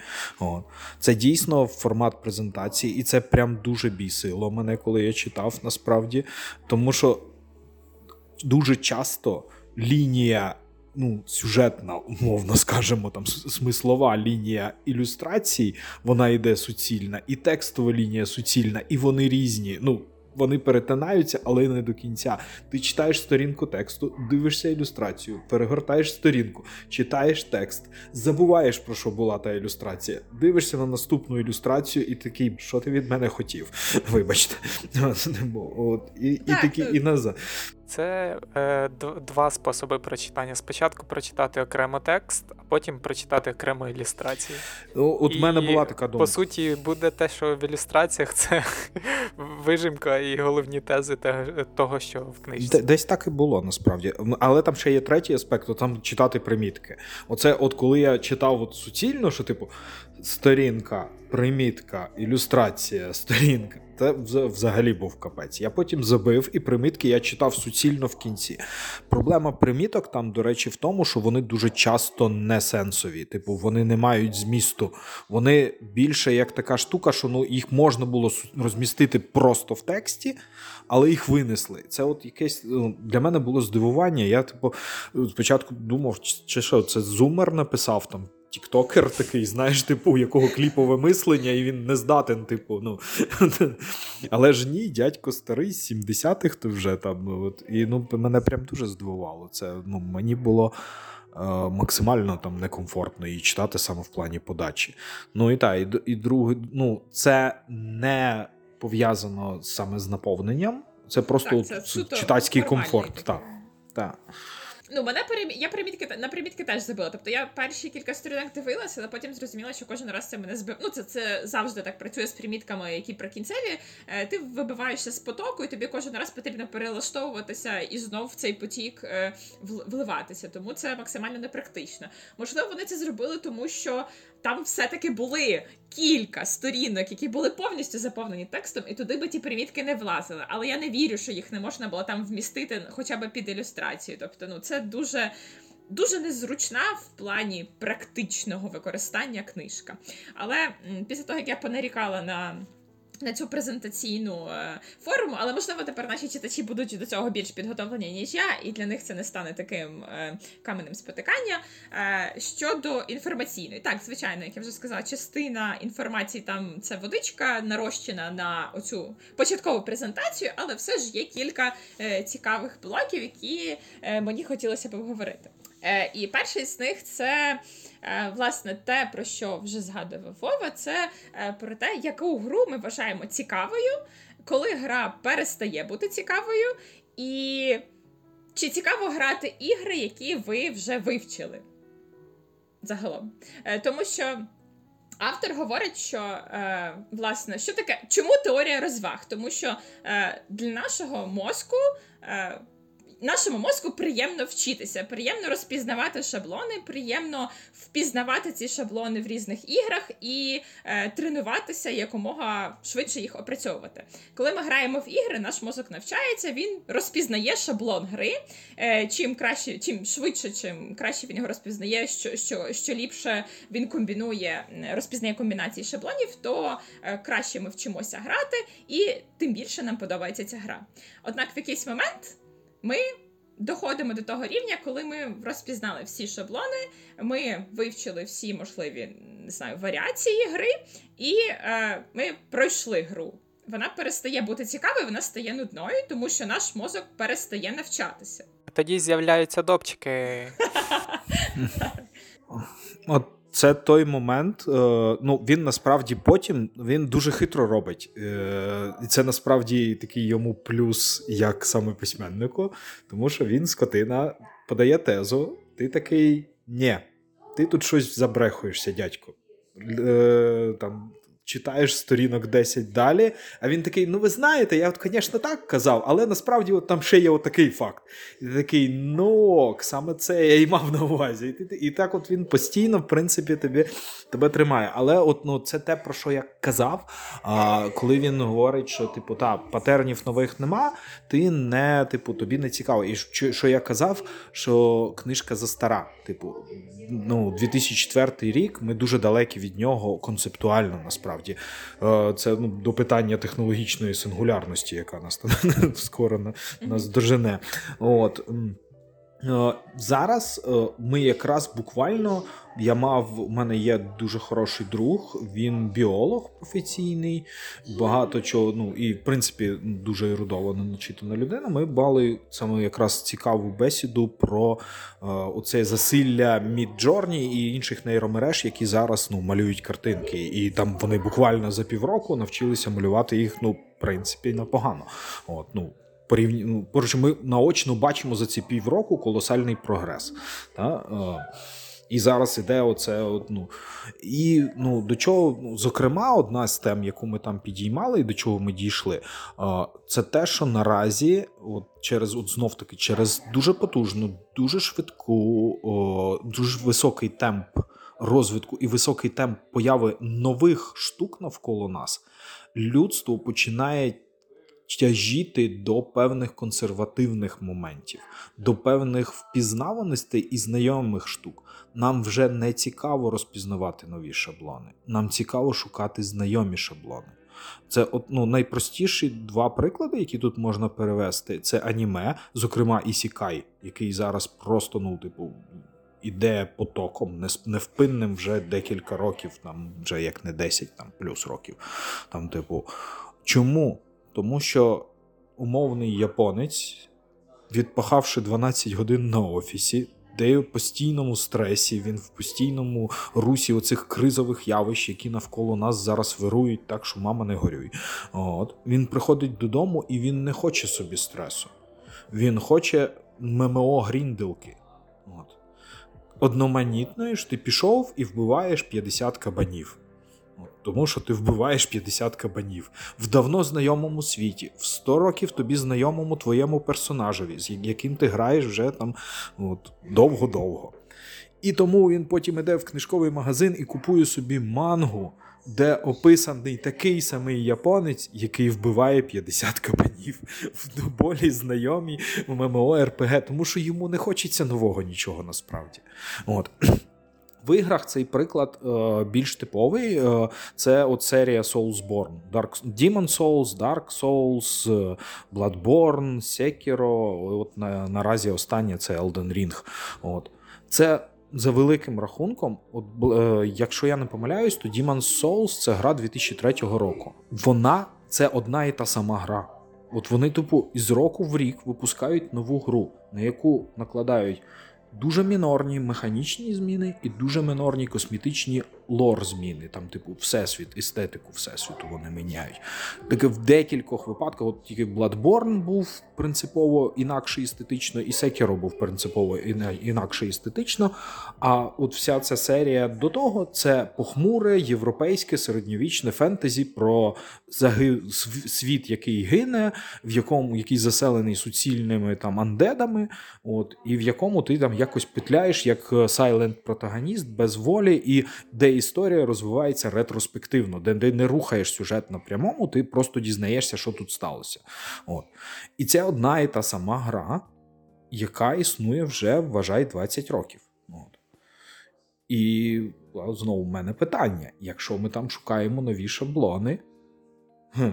Це дійсно формат презентації, і це прям дуже бісило мене, коли я читав насправді. Тому що дуже часто лінія. Ну, сюжетна, умовно скажемо, там смислова лінія ілюстрацій, вона йде суцільна, і текстова лінія суцільна, і вони різні. Ну, вони перетинаються, але не до кінця. Ти читаєш сторінку тексту, дивишся ілюстрацію, перегортаєш сторінку, читаєш текст, забуваєш про що була та ілюстрація. Дивишся на наступну ілюстрацію, і такий, що ти від мене хотів? Вибачте, От, і, і такий і назад. Це е, два способи прочитання. Спочатку прочитати окремо текст, а потім прочитати окремо ілюстрації. Ну, От в мене була така думка. По суті, буде те, що в ілюстраціях це вижимка і головні тези того, що в книжці. Десь так і було насправді. Але там ще є третій аспект, там читати примітки. Оце, от коли я читав от суцільно, що типу сторінка, примітка, ілюстрація, сторінка. Це взагалі був капець. Я потім забив, і примітки я читав суцільно в кінці. Проблема приміток там, до речі, в тому, що вони дуже часто не сенсові. Типу, вони не мають змісту. Вони більше як така штука, що ну їх можна було розмістити просто в тексті, але їх винесли. Це от якесь ну, для мене було здивування. Я, типу, спочатку думав, чи що це зумер написав там тіктокер такий, знаєш, типу, у якого кліпове мислення, і він не здатен, типу, ну. Але ж ні, дядько старий, з 70-х то вже там. От, І ну, мене прям дуже здивувало. Це ну, мені було. Е, максимально там некомфортно її читати саме в плані подачі. Ну і так, і, і друге, ну це не пов'язано саме з наповненням, це просто так, це читацький комфорт. Так, так. Ну, мене перемі... я примітки на примітки теж забила. Тобто я перші кілька сторінок дивилася, але потім зрозуміла, що кожен раз це мене збив. Ну, це це завжди так працює з примітками, які прикінцеві. Е, ти вибиваєшся з потоку, і тобі кожен раз потрібно перелаштовуватися і знов в цей потік е, вливатися. Тому це максимально непрактично. Можливо, вони це зробили, тому що там все-таки були кілька сторінок, які були повністю заповнені текстом, і туди би ті примітки не влазили. Але я не вірю, що їх не можна було там вмістити хоча б під ілюстрацію. Тобто, ну це дуже. Дуже незручна в плані практичного використання книжка. Але після того, як я понарікала на на цю презентаційну е, форму, але можливо тепер наші читачі будуть до цього більш підготовлені, ніж я, і для них це не стане таким е, каменем спотикання. Е, щодо інформаційної, так, звичайно, як я вже сказала, частина інформації там це водичка, нарощена на оцю початкову презентацію, але все ж є кілька цікавих блоків, які мені хотілося б обговорити. Е, і перший з них це. Е, власне, те, про що вже згадував Вова, це е, про те, яку гру ми вважаємо цікавою, коли гра перестає бути цікавою, і чи цікаво грати ігри, які ви вже вивчили загалом. Тому що. Автор говорить, що власне що таке, чому теорія розваг? Тому що для нашого мозку нашому мозку приємно вчитися, приємно розпізнавати шаблони, приємно впізнавати ці шаблони в різних іграх і е, тренуватися якомога швидше їх опрацьовувати. Коли ми граємо в ігри, наш мозок навчається, він розпізнає шаблон гри. Е, чим краще, чим швидше, чим краще він його розпізнає, що що, що ліпше він комбінує, розпізнає комбінації шаблонів, то е, краще ми вчимося грати, і тим більше нам подобається ця гра. Однак в якийсь момент ми доходимо до того рівня, коли ми розпізнали всі шаблони, ми вивчили всі можливі не знаю, варіації гри, і е, ми пройшли гру. Вона перестає бути цікавою, вона стає нудною, тому що наш мозок перестає навчатися. Тоді з'являються допчики. От це той момент. Е, ну він насправді потім він дуже хитро робить. Е, і це насправді такий йому плюс, як саме письменнику, тому що він скотина подає тезу. Ти такий ні, ти тут щось забрехуєшся, дядько. Е, там читаєш сторінок 10 далі. А він такий: ну ви знаєте, я, от, звісно, так казав, але насправді от там ще є от факт. І ти такий, ну, саме це я і мав на увазі. І ти, і так от він постійно, в принципі, тобі, тебе тримає. Але от, ну, це те, про що я казав, а, коли він говорить, що типу, та, патернів нових нема, ти не, типу, тобі не цікаво. І що я казав, що книжка застара. Типу, ну, 2004 рік ми дуже далекі від нього концептуально насправді. Е, це ну, до питання технологічної сингулярності, яка нас скоро нас дожене. От. Е, зараз е, ми якраз буквально я мав у мене є дуже хороший друг, він біолог професійний, багато чого. Ну і в принципі дуже ерудована начитана людина. Ми мали саме якраз цікаву бесіду про е, оце засилля Midjourney і інших нейромереж, які зараз ну малюють картинки, і там вони буквально за півроку навчилися малювати їх. Ну, в принципі, непогано. От ну порівні... ну, Коротше, ми наочно бачимо за ці півроку колосальний прогрес. Та? Е, І зараз іде оце. От, ну, І ну, до чого, ну, зокрема, одна з тем, яку ми там підіймали, і до чого ми дійшли, це те, що наразі, от через от знов таки, через дуже потужну, дуже швидку, о, дуже високий темп розвитку і високий темп появи нових штук навколо нас, людство починає тяжіти до певних консервативних моментів, до певних впізнаваностей і знайомих штук. Нам вже не цікаво розпізнавати нові шаблони. Нам цікаво шукати знайомі шаблони. Це ну, найпростіші два приклади, які тут можна перевести. Це аніме, зокрема, Ісікай, який зараз просто, ну, типу, іде потоком, невпинним вже декілька років, там вже як не 10 там плюс років. Там, типу, Чому? Тому що умовний японець, відпахавши 12 годин на офісі, де в постійному стресі, він в постійному русі оцих кризових явищ, які навколо нас зараз вирують, так що мама не горюй. От Він приходить додому і він не хоче собі стресу. Він хоче ММО грінделки. От. Одноманітної ж ти пішов і вбиваєш 50 кабанів. Тому що ти вбиваєш 50 кабанів в давно знайомому світі, в 100 років тобі знайомому твоєму персонажеві, з яким ти граєш вже там довго-довго. І тому він потім іде в книжковий магазин і купує собі мангу, де описаний такий самий японець, який вбиває 50 кабанів в болі знайомі в ММО РПГ, тому що йому не хочеться нового нічого насправді. От. В іграх цей приклад е, більш типовий. Е, це от серія Soulsborne. Dark, Demon Souls, Dark Souls, е, Bloodborne, Sekiro. От на, Наразі останнє це Elden Ring. От. Це за великим рахунком, от, е, якщо я не помиляюсь, то Demon's Souls це гра 2003 року. Вона це одна і та сама гра. От вони, типу, із року в рік випускають нову гру, на яку накладають дуже мінорні механічні зміни і дуже мінорні косметичні лор зміни. Там, типу, всесвіт, естетику всесвіту вони міняють. Таке в декількох випадках, от тільки Bloodborne був принципово інакше естетично, і Sekiro був принципово інакше естетично. А от вся ця серія до того це похмуре європейське середньовічне фентезі про заги... світ, який гине, в якому який заселений суцільними там андедами, от і в якому ти там якось петляєш як сайлент протагоніст без волі, і де історія розвивається ретроспективно, де ти не рухаєш сюжет напрямому, ти просто дізнаєшся, що тут сталося. От. І це одна і та сама гра, яка існує вже, вважай, 20 років. От. І знову в мене питання: якщо ми там шукаємо нові шаблони, хм,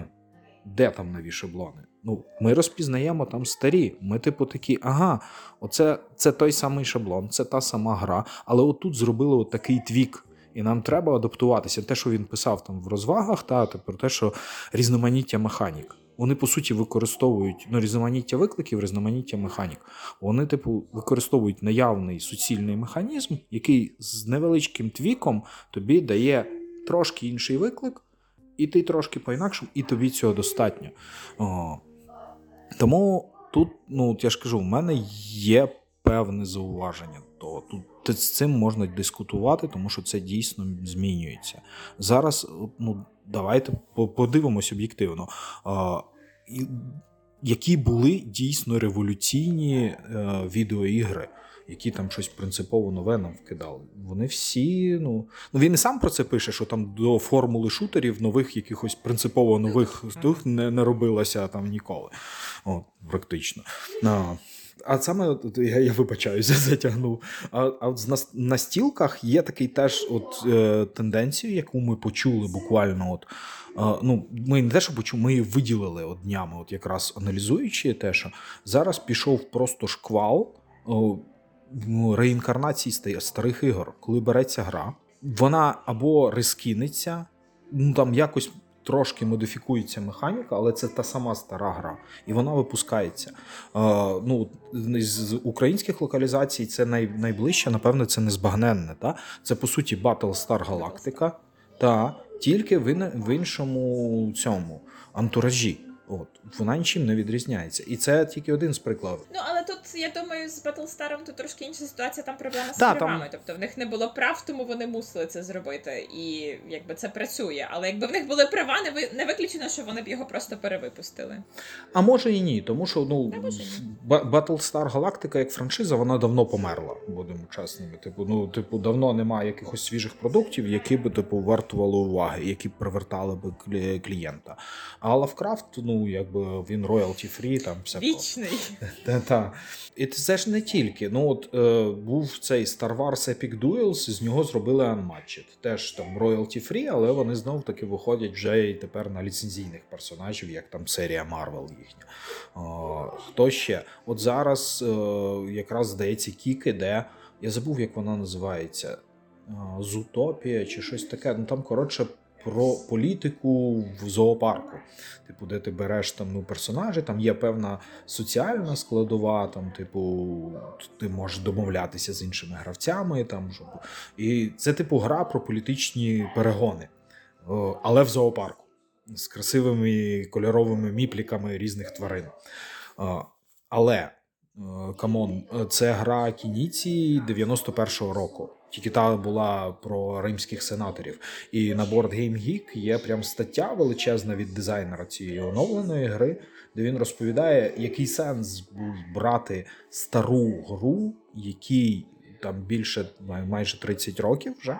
де там нові шаблони? Ну, Ми розпізнаємо там старі. Ми, типу, такі, ага, оце це той самий шаблон, це та сама гра, але отут зробили от такий твік. І нам треба адаптуватися. Те, що він писав там в розвагах, та про те, що різноманіття механік. Вони по суті використовують ну, різноманіття викликів, різноманіття механік. Вони, типу, використовують наявний суцільний механізм, який з невеличким твіком тобі дає трошки інший виклик, і ти трошки по-інакшому, і тобі цього достатньо. О, Тому тут, ну я ж кажу, в мене є певне зауваження. То тут з цим можна дискутувати, тому що це дійсно змінюється. Зараз, ну давайте подивимось об'єктивно. Які були дійсно революційні е, відеоігри, які там щось принципово нове нам вкидали. Вони всі, ну ну він і сам про це пише, що там до формули шутерів нових якихось принципово нових не, не робилося там ніколи. От, Практично. А, саме я я вибачаюся, затягнув. А а от на, на стілках є такий теж от е, тенденцію, яку ми почули буквально. от е, ну Ми не те, що почули, ми її виділили от днями, от якраз аналізуючи те, що зараз пішов просто шквал о, реінкарнації старих ігор, коли береться гра, вона або рискіниться, ну там якось трошки модифікується механіка, але це та сама стара гра, і вона випускається. Е, ну, З українських локалізацій це най, найближче, напевно, це незбагненне. Та? Це по суті Battlestar Galactica, та тільки в, в іншому цьому антуражі. От вона нічим не відрізняється, і це тільки один з прикладів. Ну але тут я думаю, з Battlestar тут трошки інша ситуація. Там проблема з Та, правами. там- Тобто в них не було прав, тому вони мусили це зробити, і якби це працює. Але якби в них були права, не ви не виключено, що вони б його просто перевипустили. А може і ні, тому що ну Та може і ні. Ба- Battlestar Galactica як франшиза, вона давно померла, будемо чесними. Типу, ну типу, давно немає якихось свіжих продуктів, які би типу вартували уваги, які б привертали би клієнта. А Лавкрафт, ну якби він royalty free, там все Вічний. Та. І це ж не тільки. Ну от е, був цей Star Wars Epic Duels, з нього зробили Unmatched. Теж там royalty free, але вони знов таки виходять вже і тепер на ліцензійних персонажів, як там серія Marvel їхня. О, хто ще? От зараз е, якраз здається Кік іде. Я забув, як вона називається. Е, Зутопія чи щось таке. Ну там, коротше, про політику в зоопарку. Типу, де ти береш там ну, персонажі, там є певна соціальна складова, там, типу, ти можеш домовлятися з іншими гравцями. Там, щоб... І це, типу, гра про політичні перегони, але в зоопарку з красивими кольоровими міпліками різних тварин. Але е, come on, е, це гра Кніції 91-го року. Тільки та була про римських сенаторів. І на Board Game Geek є прям стаття величезна від дизайнера цієї оновленої гри, де він розповідає, який сенс був брати стару гру, якій там більше майже 30 років вже,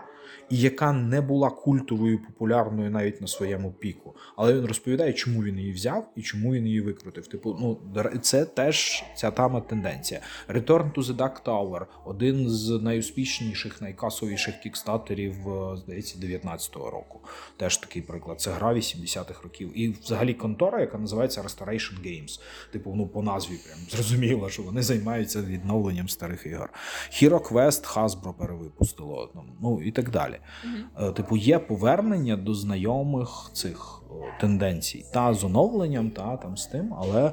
і яка не була культовою, популярною навіть на своєму піку. Але він розповідає, чому він її взяв і чому він її викрутив. Типу, ну це теж ця тама тенденція. Return to the Dark Tower один з найуспішніших, найкасовіших кікстатерів, е, здається, 19-го року. Теж такий приклад. Це гра 80-х років. І взагалі контора, яка називається Restoration Games. Типу, ну по назві прям зрозуміло, що вони займаються відновленням старих ігор. Hero Quest Hasbro перевипустило, ну, ну і так далі. Мгм. Угу. Типу, є повернення до знайомих цих тенденцій. Та з оновленням, та там з тим, але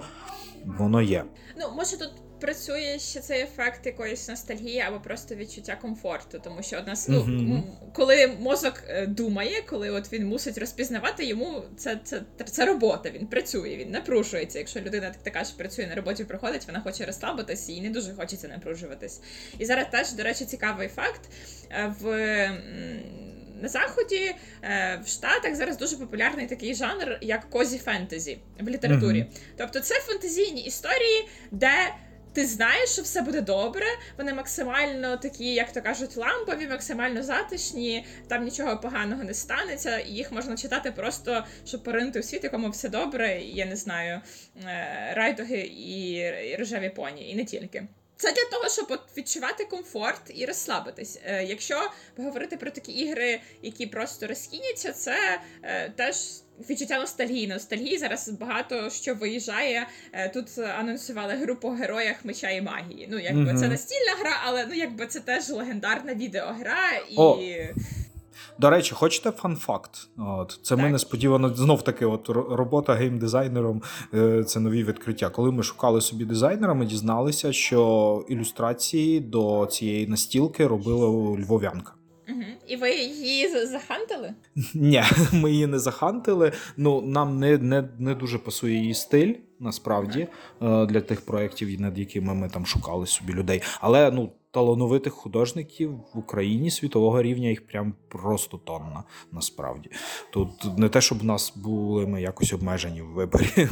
воно є. Ну, може тут працює ще цей ефект якоїсь ностальгії або просто відчуття комфорту, тому що одна ну, м, коли мозок е, думає, коли от він мусить розпізнавати, йому це, це, це робота, він працює, він напружується. Якщо людина так така ж працює на роботі, приходить, вона хоче розслабитись, їй не дуже хочеться напружуватись. І зараз теж, до речі, цікавий факт Е, в. На заході е, в Штатах зараз дуже популярний такий жанр, як козі фентезі в літературі. Мгм. Тобто це фантазійні історії, де ти знаєш, що все буде добре. Вони максимально такі, як то кажуть, лампові, максимально затишні, там нічого поганого не станеться. і Їх можна читати просто, щоб поринути у світ, якому все добре, я не знаю, е, райдуги і, рожеві поні, і не тільки. Це для того, щоб відчувати комфорт і розслабитись. Е, якщо говорити про такі ігри, які просто розкиняться, це е, теж відчуття ностальгії. Ностальгії зараз багато що виїжджає. Е, тут анонсували гру по героях меча і магії. Ну, якби Мгм. це настільна гра, але ну якби це теж легендарна відеогра і. О. До речі, хочете fun fact? От це ми Так. несподівано знов таки, от ро- робота геймдизайнером е, це нові відкриття. Коли ми шукали собі дизайнера, ми дізналися, що ілюстрації до цієї настілки робила львов'янка. Угу. І ви її захантили? Ні, ми її не захантили. Ну нам не, не, не дуже пасує її стиль. Насправді е, для тих проєктів, над якими ми там шукали собі людей. Але ну талановитих художників в Україні світового рівня їх прям просто тонна. Насправді тут не те, щоб в нас були ми якось обмежені в виборі.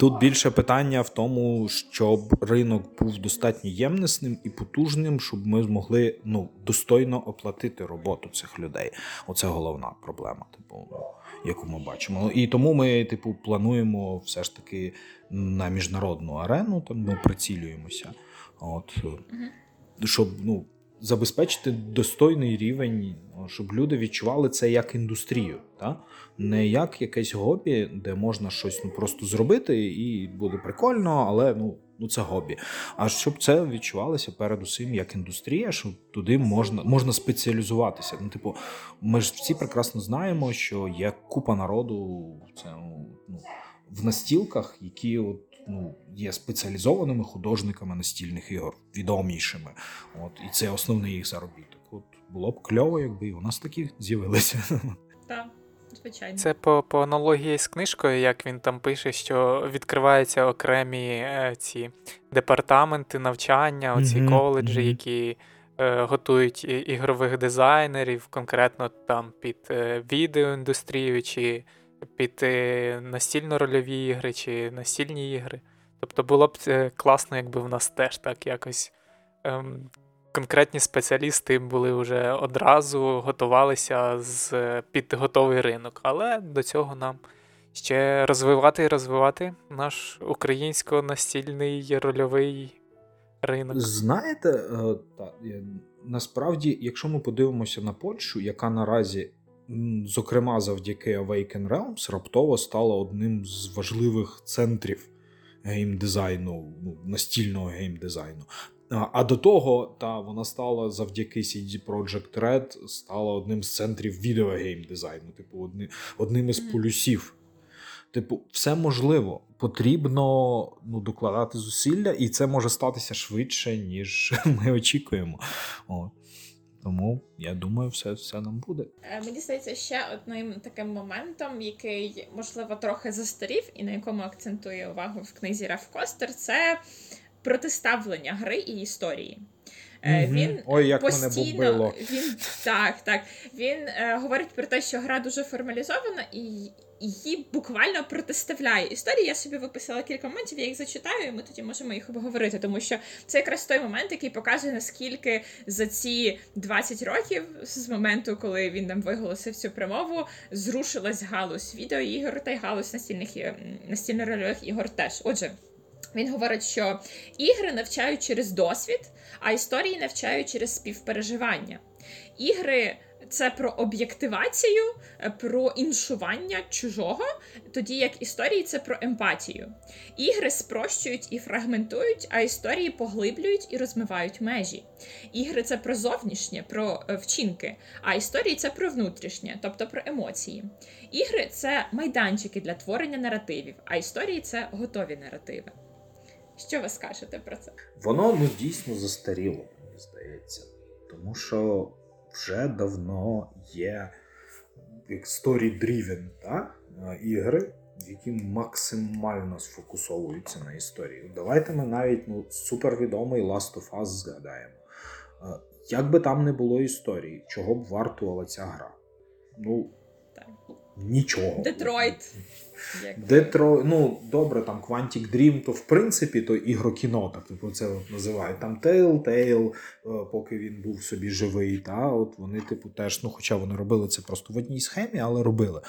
Тут більше питання в тому, щоб ринок був достатньо ємнисним і потужним, щоб ми змогли ну достойно оплатити роботу цих людей. Оце головна проблема, типу, яку ми бачимо. І тому ми, типу, плануємо все ж таки на міжнародну арену, там ми прицілюємося. От, е, щоб ну, забезпечити достойний рівень, ну, щоб люди відчували це як індустрію, та? не як якесь хобі, де можна щось ну, просто зробити, і буде прикольно, але ну. Ну, це хобі. А щоб це відчувалося передусім як індустрія, що туди можна можна спеціалізуватися. Ну, типу, ми ж всі прекрасно знаємо, що є купа народу в цьому, ну, в настілках, які от, ну, є спеціалізованими художниками настільних ігор, відомішими. От, і це основний їх заробіток. От було б кльово, якби і у нас такі з'явилися. Так. Звичайно. Це по по аналогії з книжкою, як він там пише, що відкриваються окремі е, ці департаменти навчання, оці mm-hmm. коледжі, mm-hmm. які е, готують ігрових дизайнерів, конкретно там під е, відеоіндустрію, чи під е, настільно-рольові ігри, чи настільні ігри. Тобто було б е, класно, якби в нас теж так якось. Ем, конкретні спеціалісти були вже одразу готувалися з під готовий ринок, але до цього нам ще розвивати і розвивати наш українсько-настільний рольовий ринок. Знаєте, е, так, насправді, якщо ми подивимося на Польщу, яка наразі. Зокрема, завдяки Awaken Realms раптово стала одним з важливих центрів геймдизайну, ну, настільного геймдизайну. А до того, та вона стала завдяки CD Projekt Red, стала одним з центрів відеогейм-дизайну, типу, одни, одним із полюсів. Типу, все можливо. Потрібно ну, докладати зусилля, і це може статися швидше, ніж ми очікуємо. О. Тому я думаю, все все нам буде. Е, мені здається, ще одним таким моментом, який можливо трохи застарів, і на якому акцентує увагу в книзі Раф Костер, це протиставлення гри і історії. Mm-hmm. Він Ой, як постійно мене він так, так. Він е, говорить про те, що гра дуже формалізована і її буквально протиставляє. Історії я собі виписала кілька моментів, я їх зачитаю, і ми тоді можемо їх обговорити, тому що це якраз той момент, який показує, наскільки за ці 20 років, з моменту, коли він нам виголосив цю промову, зрушилась галузь відеоігор та й галузь настільних настільно-рольових ігор теж. Отже. Він говорить, що ігри навчають через досвід, а історії навчають через співпереживання. Ігри це про об'єктивацію, е, про іншування чужого, тоді як історії це про емпатію. Ігри спрощують і фрагментують, а історії поглиблюють і розмивають межі. Ігри це про зовнішнє, про е, вчинки, а історії це про внутрішнє, тобто про емоції. Ігри це майданчики для творення наративів, а історії це готові наративи. Що ви скажете про це? Воно ну дійсно застаріло, мені здається. Тому що вже давно є story-driven та, ігри, які максимально сфокусовуються на історії. Давайте ми навіть ну, супервідомий Last of Us згадаємо. Як би там не було історії, чого б вартувала ця гра? Ну, так. нічого. Детройт. Детро, ну добре, там Quantic Dream, то в принципі то ігрокіно, так типу це от називають. Там Telltale, е, поки він був собі живий. Та от Вони, типу, теж, ну хоча вони робили це просто в одній схемі, але робили.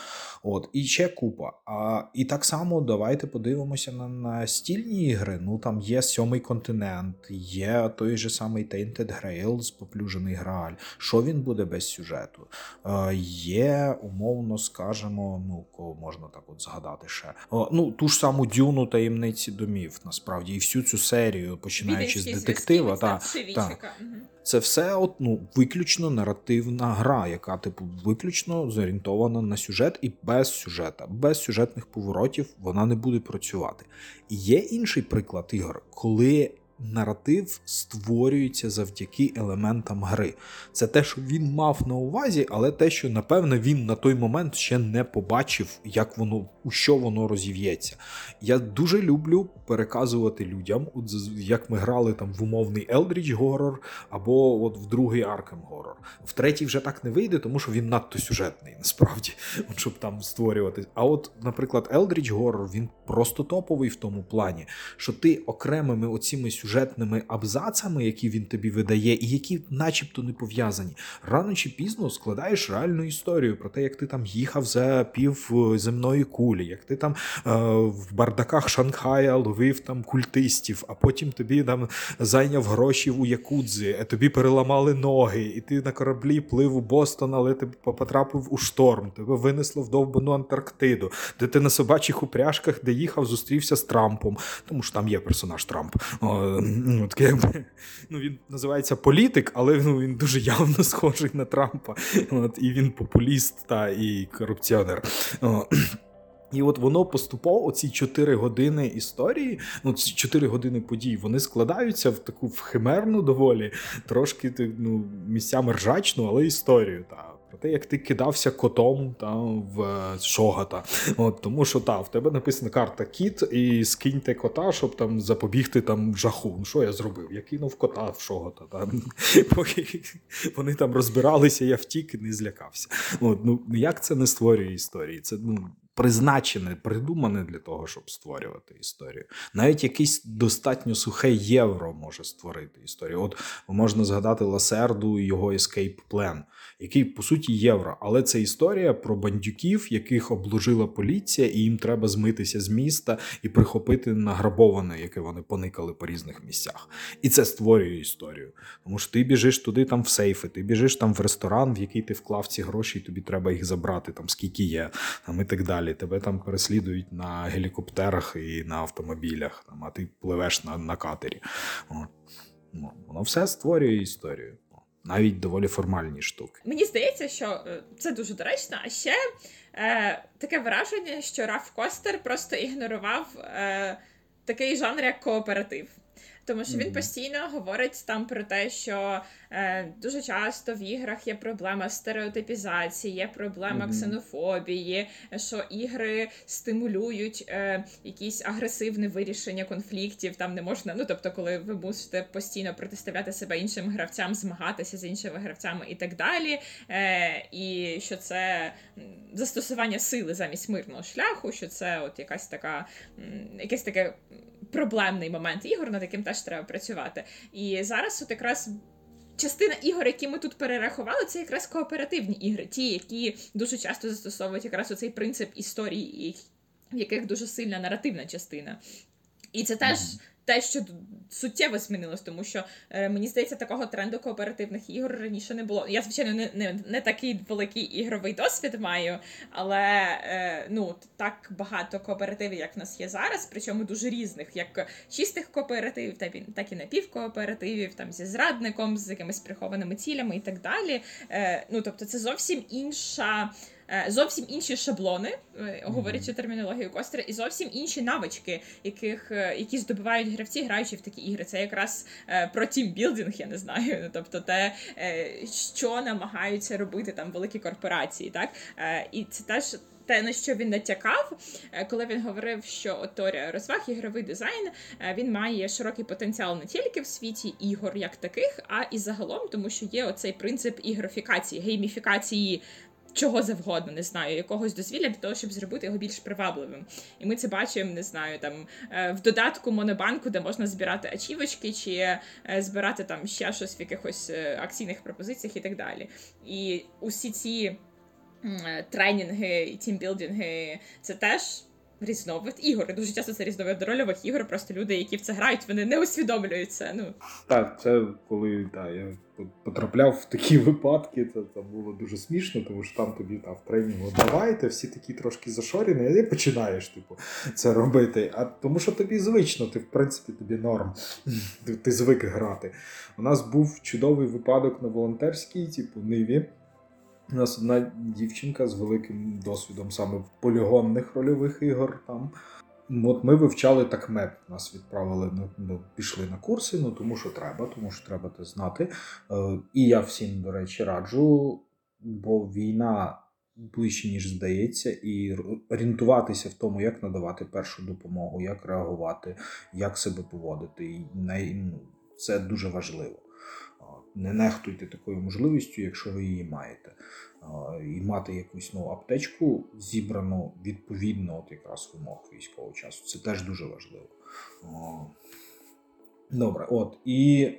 От, І ще купа. А, І так само давайте подивимося на на стільні ігри. Ну там є сьомий континент, є той же самий Tainted Grail, поплюжений Грааль. Що він буде без сюжету? Е, Є, умовно скажемо, ну кого можна так от згадати згадати ще. О, ну ту ж саму дюну таємниці домів, насправді, і всю цю серію, починаючи з детектива, та, та, це все от, ну, виключно наративна гра, яка типу виключно зорієнтована на сюжет і без сюжета, без сюжетних поворотів вона не буде працювати. І є інший приклад ігор, коли наратив створюється завдяки елементам гри. Це те, що він мав на увазі, але те, що напевне він на той момент ще не побачив, як воно у що воно розів'ється. Я дуже люблю переказувати людям, от як ми грали там в умовний Eldritch Horror або от в другий Arkham Horror. В третій вже так не вийде, тому що він надто сюжетний, насправді, щоб там створювати. А от, наприклад, Eldritch Horror, він просто топовий в тому плані, що ти окремими оціми сюжетними абзацами, які він тобі видає, і які, начебто, не пов'язані, рано чи пізно складаєш реальну історію про те, як ти там їхав за пів е, земної кулі, як ти там е, в бардаках Шанхая ловив там культистів, а потім тобі там зайняв гроші у Якудзі, тобі переламали ноги, і ти на кораблі плив у Бостон, але ти потрапив у шторм, тебе винесло в довбану Антарктиду, де ти на собачих упряжках, де їхав, зустрівся з Трампом, тому що там є персонаж Трамп. Ну, таке, ну, Він називається політик, але ну, він дуже явно схожий на Трампа. От, І він популіст та і корупціонер. І от воно поступово, ці 4 години історії, ну ці 4 години подій, вони складаються в таку в химерну доволі, трошки ну, місцями ржачну, але історію. Та. Про те, як ти кидався котом там в е, шогата. От, Тому що та, в тебе написана карта кіт, і скиньте кота, щоб там запобігти там жаху. Ну що я зробив? Я кинув кота в шогата. Там. Поки вони там розбиралися, я втік і не злякався. От, ну Як це не створює історії? Це ну, призначене, придумане для того, щоб створювати історію. Навіть якийсь достатньо сухе євро може створити історію. От можна згадати Ласерду і його Escape Plan, який по суті євро, але це історія про бандюків, яких обложила поліція, і їм треба змитися з міста і прихопити награбоване, яке вони поникали по різних місцях. І це створює історію. Тому що ти біжиш туди, там в сейфи, ти біжиш там в ресторан, в який ти вклав ці гроші, і тобі треба їх забрати, там скільки є, там і так далі. Тебе там переслідують на гелікоптерах і на автомобілях, там, а ти пливеш на на катері. Ну, Воно все створює історію навіть доволі формальні штуки. Мені здається, що е, це дуже доречно. А ще е, таке враження, що Раф Костер просто ігнорував е, такий жанр, як кооператив. Тому що він постійно говорить там про те, що е, дуже часто в іграх є проблема стереотипізації, є проблема ксенофобії, що ігри стимулюють е, якісь агресивне вирішення конфліктів. Там не можна, ну тобто, коли ви мусите постійно протиставляти себе іншим гравцям, змагатися з іншими гравцями і так далі. Е, І що це застосування сили замість мирного шляху, що це от якась така якесь таке проблемний момент ігор, над яким теж треба працювати. І зараз, от якраз. Частина ігор, які ми тут перерахували, це якраз кооперативні ігри, ті, які дуже часто застосовують якраз оцей принцип історії, в яких дуже сильна наративна частина. І це теж те, що суттєво змінилось, тому що е, мені здається, такого тренду кооперативних ігор раніше не було. Я, звичайно, не не, не такий великий ігровий досвід маю, але е, ну так багато кооперативів, як в нас є зараз, причому дуже різних, як чистих кооперативів, так і, напівкооперативів, там зі зрадником, з якимись прихованими цілями і так далі. Е, Ну тобто, це зовсім інша. Е, зовсім інші шаблони, е, говорячи термінологію Костера, і зовсім інші навички, яких е, які здобувають гравці, граючи в такі ігри. Це якраз про тімбілдинг, я не знаю. Ну, тобто, те, що намагаються робити там великі корпорації, так і це теж. Те, на що він натякав, коли він говорив, що от теорія розваг, ігровий дизайн він має широкий потенціал не тільки в світі ігор як таких, а і загалом, тому що є оцей принцип ігрофікації, гейміфікації чого завгодно, не знаю, якогось дозвілля для того, щоб зробити його більш привабливим. І ми це бачимо, не знаю, там е, в додатку Монобанку, де можна збирати ачівочки, чи е, збирати там ще щось в якихось е, акційних пропозиціях і так далі. І усі ці тренінги і тімбілдинги це теж. Різновид ігор. Дуже часто це різновид рольових ігор. Просто люди, які в це грають, вони не усвідомлюють це. Ну так, це коли да, я потрапляв в такі випадки, це, це було дуже смішно, тому що там тобі та, в тренінгу давайте, всі такі трошки зашорені, і ти починаєш типу, це робити. А тому що тобі звично, ти в принципі тобі норм, ти, ти звик грати. У нас був чудовий випадок на волонтерській, типу, ниві. У нас одна дівчинка з великим досвідом саме полігонних рольових ігор. там. От Ми вивчали так меп. Нас відправили, ми пішли на курси, ну тому що треба, тому що треба це знати. Е, і я всім, до речі, раджу, бо війна ближче, ніж здається, і орієнтуватися в тому, як надавати першу допомогу, як реагувати, як себе поводити. І ну, Це дуже важливо. Не нехтуйте такою можливістю, якщо ви її маєте. І мати якусь ну, аптечку зібрану відповідно от якраз вимог військового часу. Це теж дуже важливо. Добре, от і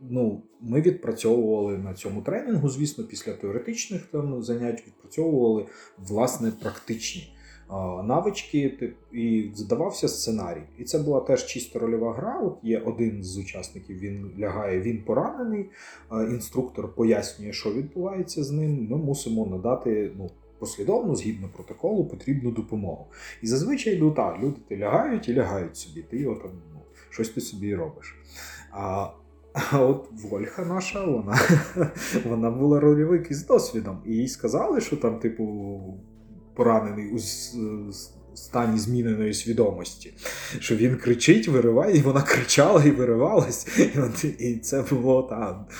ну, ми відпрацьовували на цьому тренінгу, звісно, після теоретичних там занять відпрацьовували власне практичні навички, і задавався сценарій. І це була теж чисто рольова гра. От Є один з учасників, він лягає, він поранений. Інструктор пояснює, що відбувається з ним. Ми мусимо надати ну, послідовно, згідно протоколу, потрібну допомогу. І зазвичай ну так, люди ти лягають і лягають собі. Ти його там ну, щось ти собі робиш. А а от Вольха наша, вона вона була рольовик із досвідом. І їй сказали, що там, типу, поранений у стані зміненої свідомості. Що він кричить, вириває, і вона кричала і виривалась. І це було так.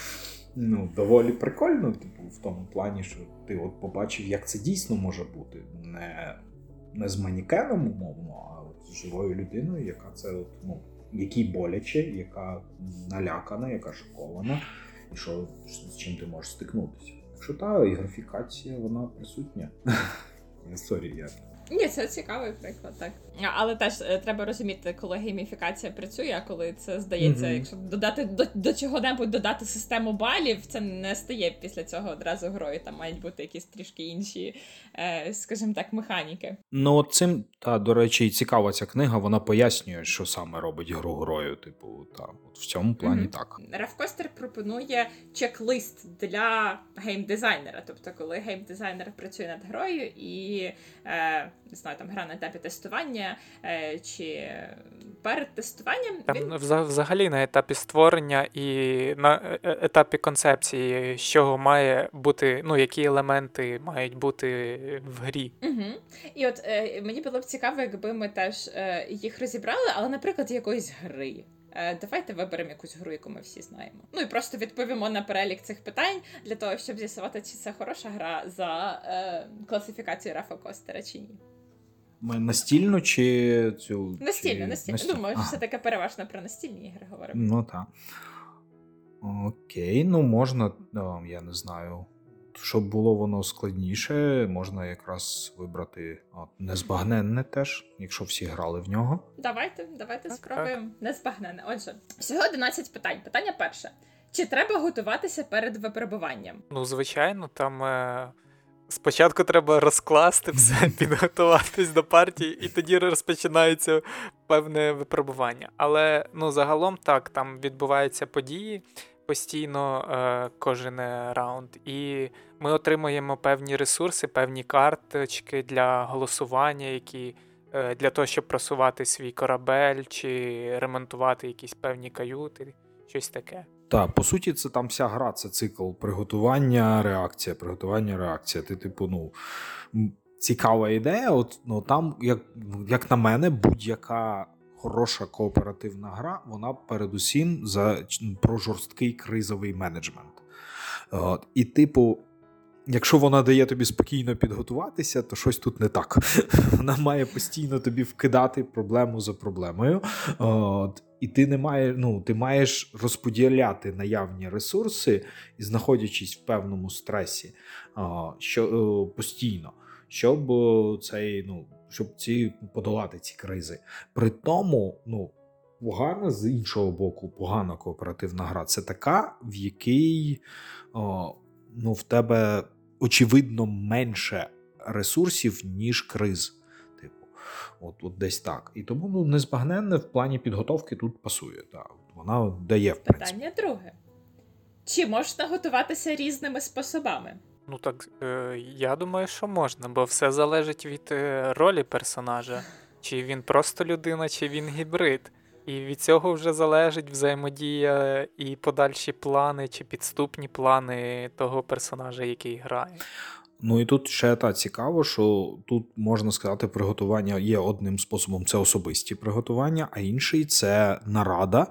Ну, доволі прикольно, типу, в тому плані, що ти от побачив, як це дійсно може бути. Не не з манікеном, умовно, а от з живою людиною, яка це от, ну, якій боляче, яка налякана, яка шокована, і що з чим ти можеш стикнутися. Якщо та і гейміфікація, вона присутня. Sorry, я ні, це цікавий приклад, так. Але теж е, треба розуміти, коли гейміфікація працює, а коли це здається, mm-hmm. якщо додати до до чого-небудь додати систему балів, це не стає після цього одразу грою. Там мають бути якісь трішки інші, е, скажімо так, механіки. Ну цим та до речі, і цікава ця книга. Вона пояснює, що саме робить гру грою. Типу, та от в цьому плані mm-hmm. так. Раф Костер пропонує чек-лист для геймдизайнера. Тобто, коли геймдизайнер працює над грою і. Е, не знаю, там гра на етапі тестування е, чи перед тестуванням. Там він... Взагалі на етапі створення і на е, е, етапі концепції, з чого має бути, ну, які елементи мають бути в грі. Угу. І от мені було б цікаво, якби ми теж їх розібрали, але, наприклад, якоїсь гри. Е, давайте виберемо якусь гру, яку ми всі знаємо. Ну і просто відповімо на перелік цих питань для того, щоб з'ясувати, чи це хороша гра за е, класифікацією Рафа Костера чи ні. Ми настільну чи цю. Настільну, чи... настільну. Думаю, ага. все таке переважно про настільні ігри говоримо. Ну так. Окей, ну можна, я не знаю. Щоб було воно складніше, можна якраз вибрати от, незбагненне теж, якщо всі грали в нього. Давайте, давайте так, спробуємо так. незбагненне. Отже, всього 11 питань. Питання перше: чи треба готуватися перед випробуванням? Ну, звичайно, там. Е... Спочатку треба розкласти все, підготуватись до партії, і тоді розпочинається певне випробування. Але ну, загалом так, там відбуваються події постійно е, кожен раунд, і ми отримуємо певні ресурси, певні карточки для голосування, які е, для того, щоб просувати свій корабель чи ремонтувати якісь певні каюти, щось таке. Так, по суті, це там вся гра, це цикл приготування, реакція, приготування, реакція. Ти, типу, ну цікава ідея. От ну там, як як на мене, будь-яка хороша кооперативна гра, вона передусім за про жорсткий кризовий менеджмент. От, І, типу. Якщо вона дає тобі спокійно підготуватися, то щось тут не так. Вона має постійно тобі вкидати проблему за проблемою. От, і ти не маєш, ну, ти маєш розподіляти наявні ресурси і знаходячись в певному стресі що, е, постійно, щоб е, цей, ну, щоб ці подолати ці кризи. При тому, ну. Погана з іншого боку, погана кооперативна гра це така, в якій о, ну, в тебе очевидно менше ресурсів, ніж криз. От от десь так. І тому ну, незбагненне в плані підготовки тут пасує. Так. Вона дає в принципі. Питання друге. Чи можна готуватися різними способами? Ну так е, я думаю, що можна, бо все залежить від е, ролі персонажа. Чи він просто людина, чи він гібрид. І від цього вже залежить взаємодія і подальші плани, чи підступні плани того персонажа, який грає. Ну і тут ще та цікаво, що тут можна сказати, приготування є одним способом це особисті приготування, а інший це нарада,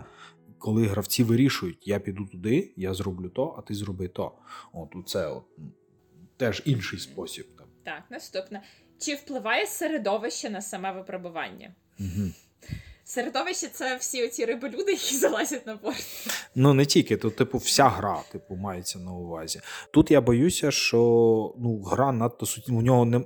коли гравці вирішують: я піду туди, я зроблю то, а ти зроби то. От це от, теж інший спосіб. Так, наступне. Чи впливає середовище на саме випробування? Угу. Середовище це всі оці риболюди, які залазять на борт. Ну не тільки, тут, типу, вся гра, типу, мається на увазі. Тут я боюся, що ну, гра надто суті. У нього не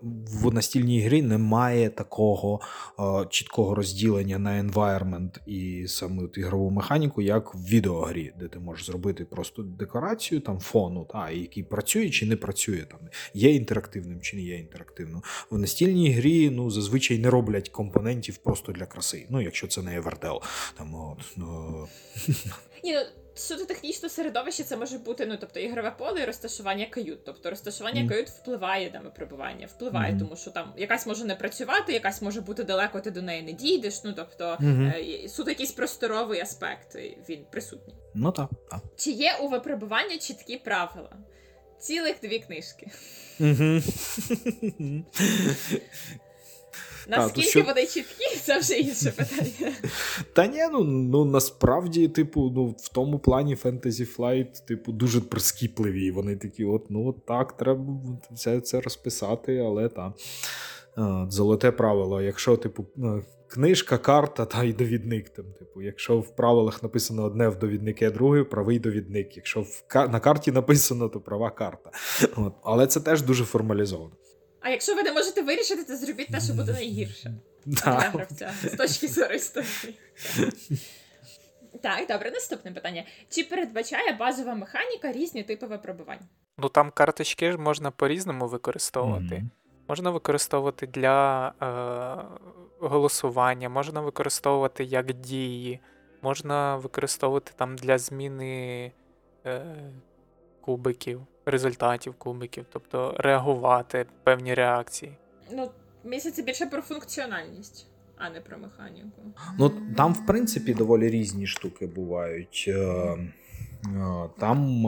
в настільній грі немає такого е, чіткого розділення на environment і саме ігрову механіку, як в відеогрі, де ти можеш зробити просто декорацію там фону, та, який працює чи не працює, там є інтерактивним чи не є інтерактивним. В настільній грі ну, зазвичай не роблять компонентів просто для краси. Ну, якщо це не Евердел. Там, от, ну... Ні, ну, Суто технічно середовище це може бути ну, тобто ігрове поле і розташування кают. Тобто розташування mm. кают впливає на випробування, впливає, mm. тому що там якась може не працювати, якась може бути далеко, ти до неї не дійдеш. Ну тобто mm-hmm. суто якийсь просторовий аспект він присутній. Ну так. так. Чи є у випробування чіткі правила? Цілих дві книжки. Наскільки що- вони чіткі, це вже інше питання. Та ні, ну, ну насправді, типу, ну, в тому плані Fantasy Flight, типу, дуже прискіпливі. Вони такі, от, ну от так, треба все це розписати, але та золоте правило. Якщо, типу, е, книжка, карта та й довідник. Там, типу, якщо в правилах написано одне в довіднике, друге, правий довідник. Якщо в на карті написано, то права карта. От. Але це теж дуже формалізовано. А якщо ви не можете вирішити, то зробіть те, що буде найгірше для Да. гравця з точки зору історії. Так, добре, наступне питання. Чи передбачає базова механіка різні типи випробувань? Ну там карточки ж можна по-різному використовувати. Мгм. Можна використовувати для е, голосування, можна використовувати як дії, можна використовувати там для зміни е, кубиків, результатів кубиків, тобто реагувати певні реакції. Ну, здається, більше про функціональність, а не про механіку. Ну, там, в принципі, доволі різні штуки бувають. Е, е, Там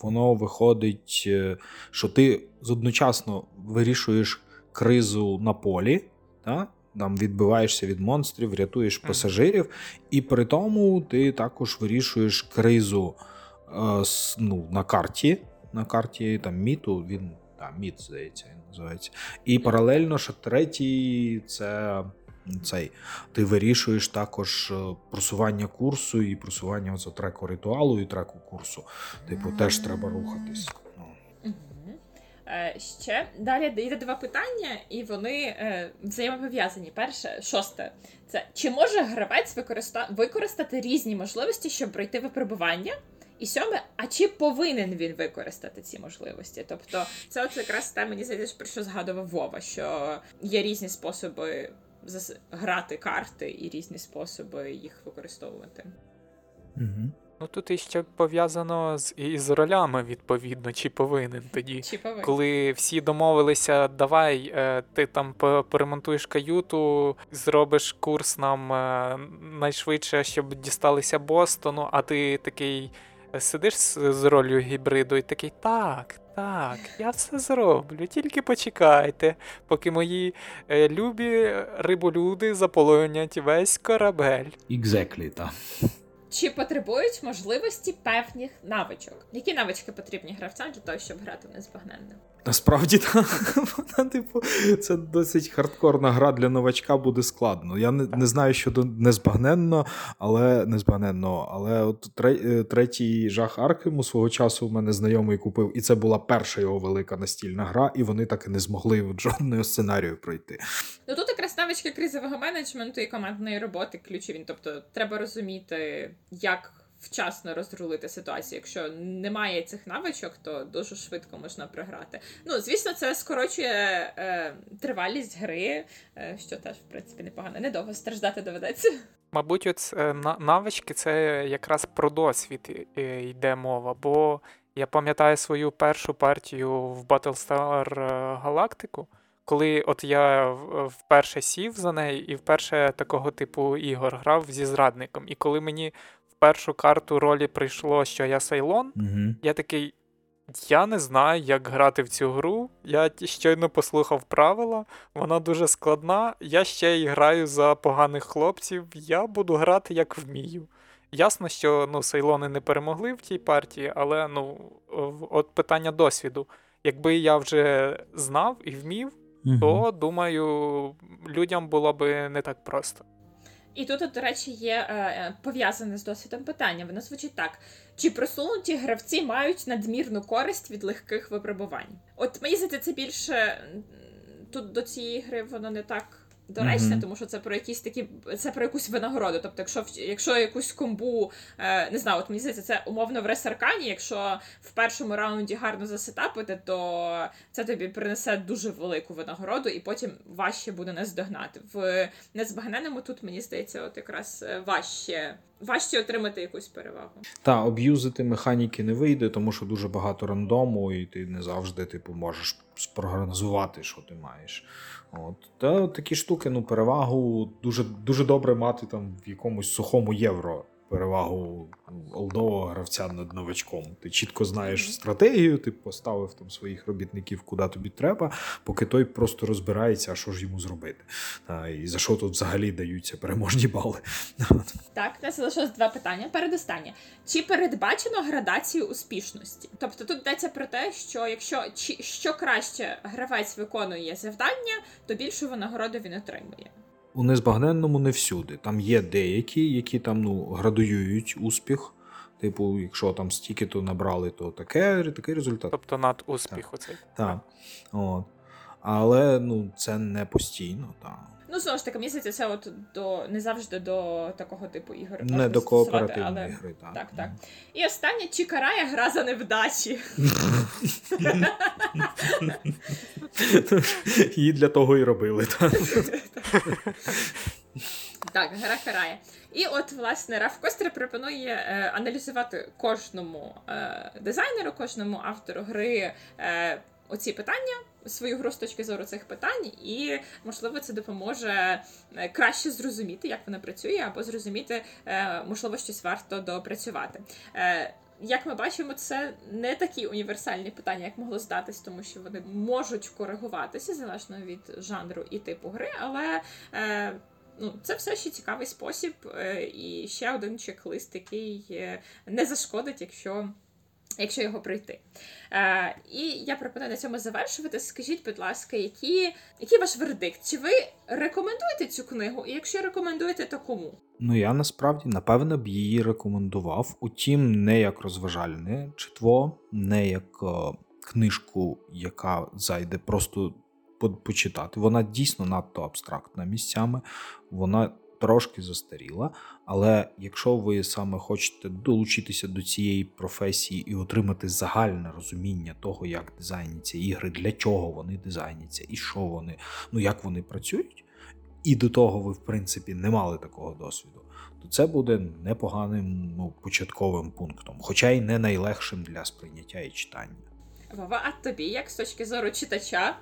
воно виходить, е, що ти одночасно вирішуєш кризу на полі, та? там відбиваєшся від монстрів, рятуєш пасажирів, і при тому ти також вирішуєш кризу ну, на карті. На карті там міту, він там, міт, здається, він називається. І паралельно, що третій це цей. Ти вирішуєш також е, просування курсу і просування оцього треку ритуалу і треку курсу. Типу, теж треба рухатись. Ну. Е, ще далі йде два питання, і вони е, взаємопов'язані. Перше, шосте, це чи може гравець використа... використати різні можливості, щоб пройти випробування? І сьоме, а чи повинен він використати ці можливості? Тобто, це от якраз те, мені здається, про що згадував Вова, що є різні способи грати карти і різні способи їх використовувати. Угу. Ну тут іще пов'язано з із ролями, відповідно, чи повинен тоді. Чи повинен? Коли всі домовилися, давай, е, ти там поремонтуєш каюту, зробиш курс нам е, найшвидше, щоб дісталися Бостону, а ти такий сидиш з, з ролью гібриду і такий, так, так, я все зроблю, тільки почекайте, поки мої е, любі риболюди заполонять весь корабель. Exactly, так. Чи потребують можливості певних навичок? Які навички потрібні гравцям для того, щоб грати в незбагненно? Насправді, так. Вона, типу, це досить хардкорна гра для новачка буде складно. Я не, не знаю щодо незбагненно, але незбагненно. Але от е, третій жах Аркему свого часу в мене знайомий купив, і це була перша його велика настільна гра, і вони так і не змогли жодного сценарію пройти. Ну тут якраз навички кризового менеджменту і командної роботи ключові. Тобто треба розуміти, як вчасно розрулити ситуацію. Якщо немає цих навичок, то дуже швидко можна програти. Ну, звісно, це скорочує е, тривалість гри, е, що теж, в принципі, непогано. Недовго страждати доведеться. Мабуть, от е, навички це якраз про досвід е, йде мова, бо я пам'ятаю свою першу партію в Battlestar Galactica, коли от я вперше сів за неї і вперше такого типу ігор грав зі зрадником. І коли мені в першу карту ролі прийшло, що я Сейлон, Угу. я такий. Я не знаю, як грати в цю гру. Я щойно послухав правила, вона дуже складна. Я ще й граю за поганих хлопців. Я буду грати як вмію. Ясно, що ну, Сейлони не перемогли в тій партії, але ну, от питання досвіду. Якби я вже знав і вмів, то думаю, людям було би не так просто. І тут, до речі, є е, е, пов'язане з досвідом питання. Воно звучить так: чи просунуті гравці мають надмірну користь від легких випробувань? От мені здається, це більше тут до цієї гри воно не так. Доречне, Мгм. тому що це про якісь такі, це про якусь винагороду. Тобто, якщо якщо якусь комбу, е, не знаю, от мені здається, це умовно в ресаркані, якщо в першому раунді гарно засетапити, то це тобі принесе дуже велику винагороду, і потім важче буде наздогнати. В незбагненному тут мені здається, от якраз е, важче, важче отримати якусь перевагу. Та, об'юзити механіки не вийде, тому що дуже багато рандому, і ти не завжди типу, можеш спрогнозувати, що ти маєш. От. Та такі штуки, ну, перевагу дуже, дуже добре мати там в якомусь сухому євро. Перевагу олдового гравця над новачком. Ти чітко знаєш стратегію, ти поставив там своїх робітників, куди тобі треба, поки той просто розбирається, а що ж йому зробити. А, І за що тут взагалі даються переможні бали. Так, у нас залишилось два питання. Передостаннє. Чи передбачено градацію успішності? Тобто тут йдеться про те, що якщо чи, що краще гравець виконує завдання, то більшу винагороду він отримує. У незбагненному не всюди. Там є деякі, які там ну, градуюють успіх. Типу, якщо там стільки то набрали, то таке, такий результат. Тобто над успіх так. оцей. Так. От. Але ну, це не постійно. так. Ну, знову ж таки, мені здається, це от до не завжди до такого типу ігор. Не до кооперативної але... ігри, так. Так, так. І останнє, чи карає гра за невдачі? Її для того і робили. так. Так, гра карає. І от, власне, Раф Костер пропонує е, аналізувати кожному е, дизайнеру, кожному автору гри е, оці питання, свою гру з точки зору цих питань, і, можливо, це допоможе е, краще зрозуміти, як вона працює, або зрозуміти, е, можливо, щось варто допрацювати. Е, як ми бачимо, це не такі універсальні питання, як могло здатись, тому що вони можуть коригуватися залежно від жанру і типу гри, але ну, це все ще цікавий спосіб, і ще один чек-лист, який не зашкодить, якщо якщо його пройти. Е, І я пропоную на цьому завершувати. Скажіть, будь ласка, які, який ваш вердикт? Чи ви рекомендуєте цю книгу? І якщо рекомендуєте, то кому? Ну я насправді напевно б її рекомендував. Утім, не як розважальне читво, не як е, книжку, яка зайде просто почитати. Вона дійсно надто абстрактна місцями. Вона трошки застаріла, але якщо ви саме хочете долучитися до цієї професії і отримати загальне розуміння того, як дизайняться ігри, для чого вони дизайняться і що вони, ну як вони працюють, і до того ви, в принципі, не мали такого досвіду, то це буде непоганим ну, початковим пунктом, хоча й не найлегшим для сприйняття і читання. Вова, а тобі, як з точки зору читача,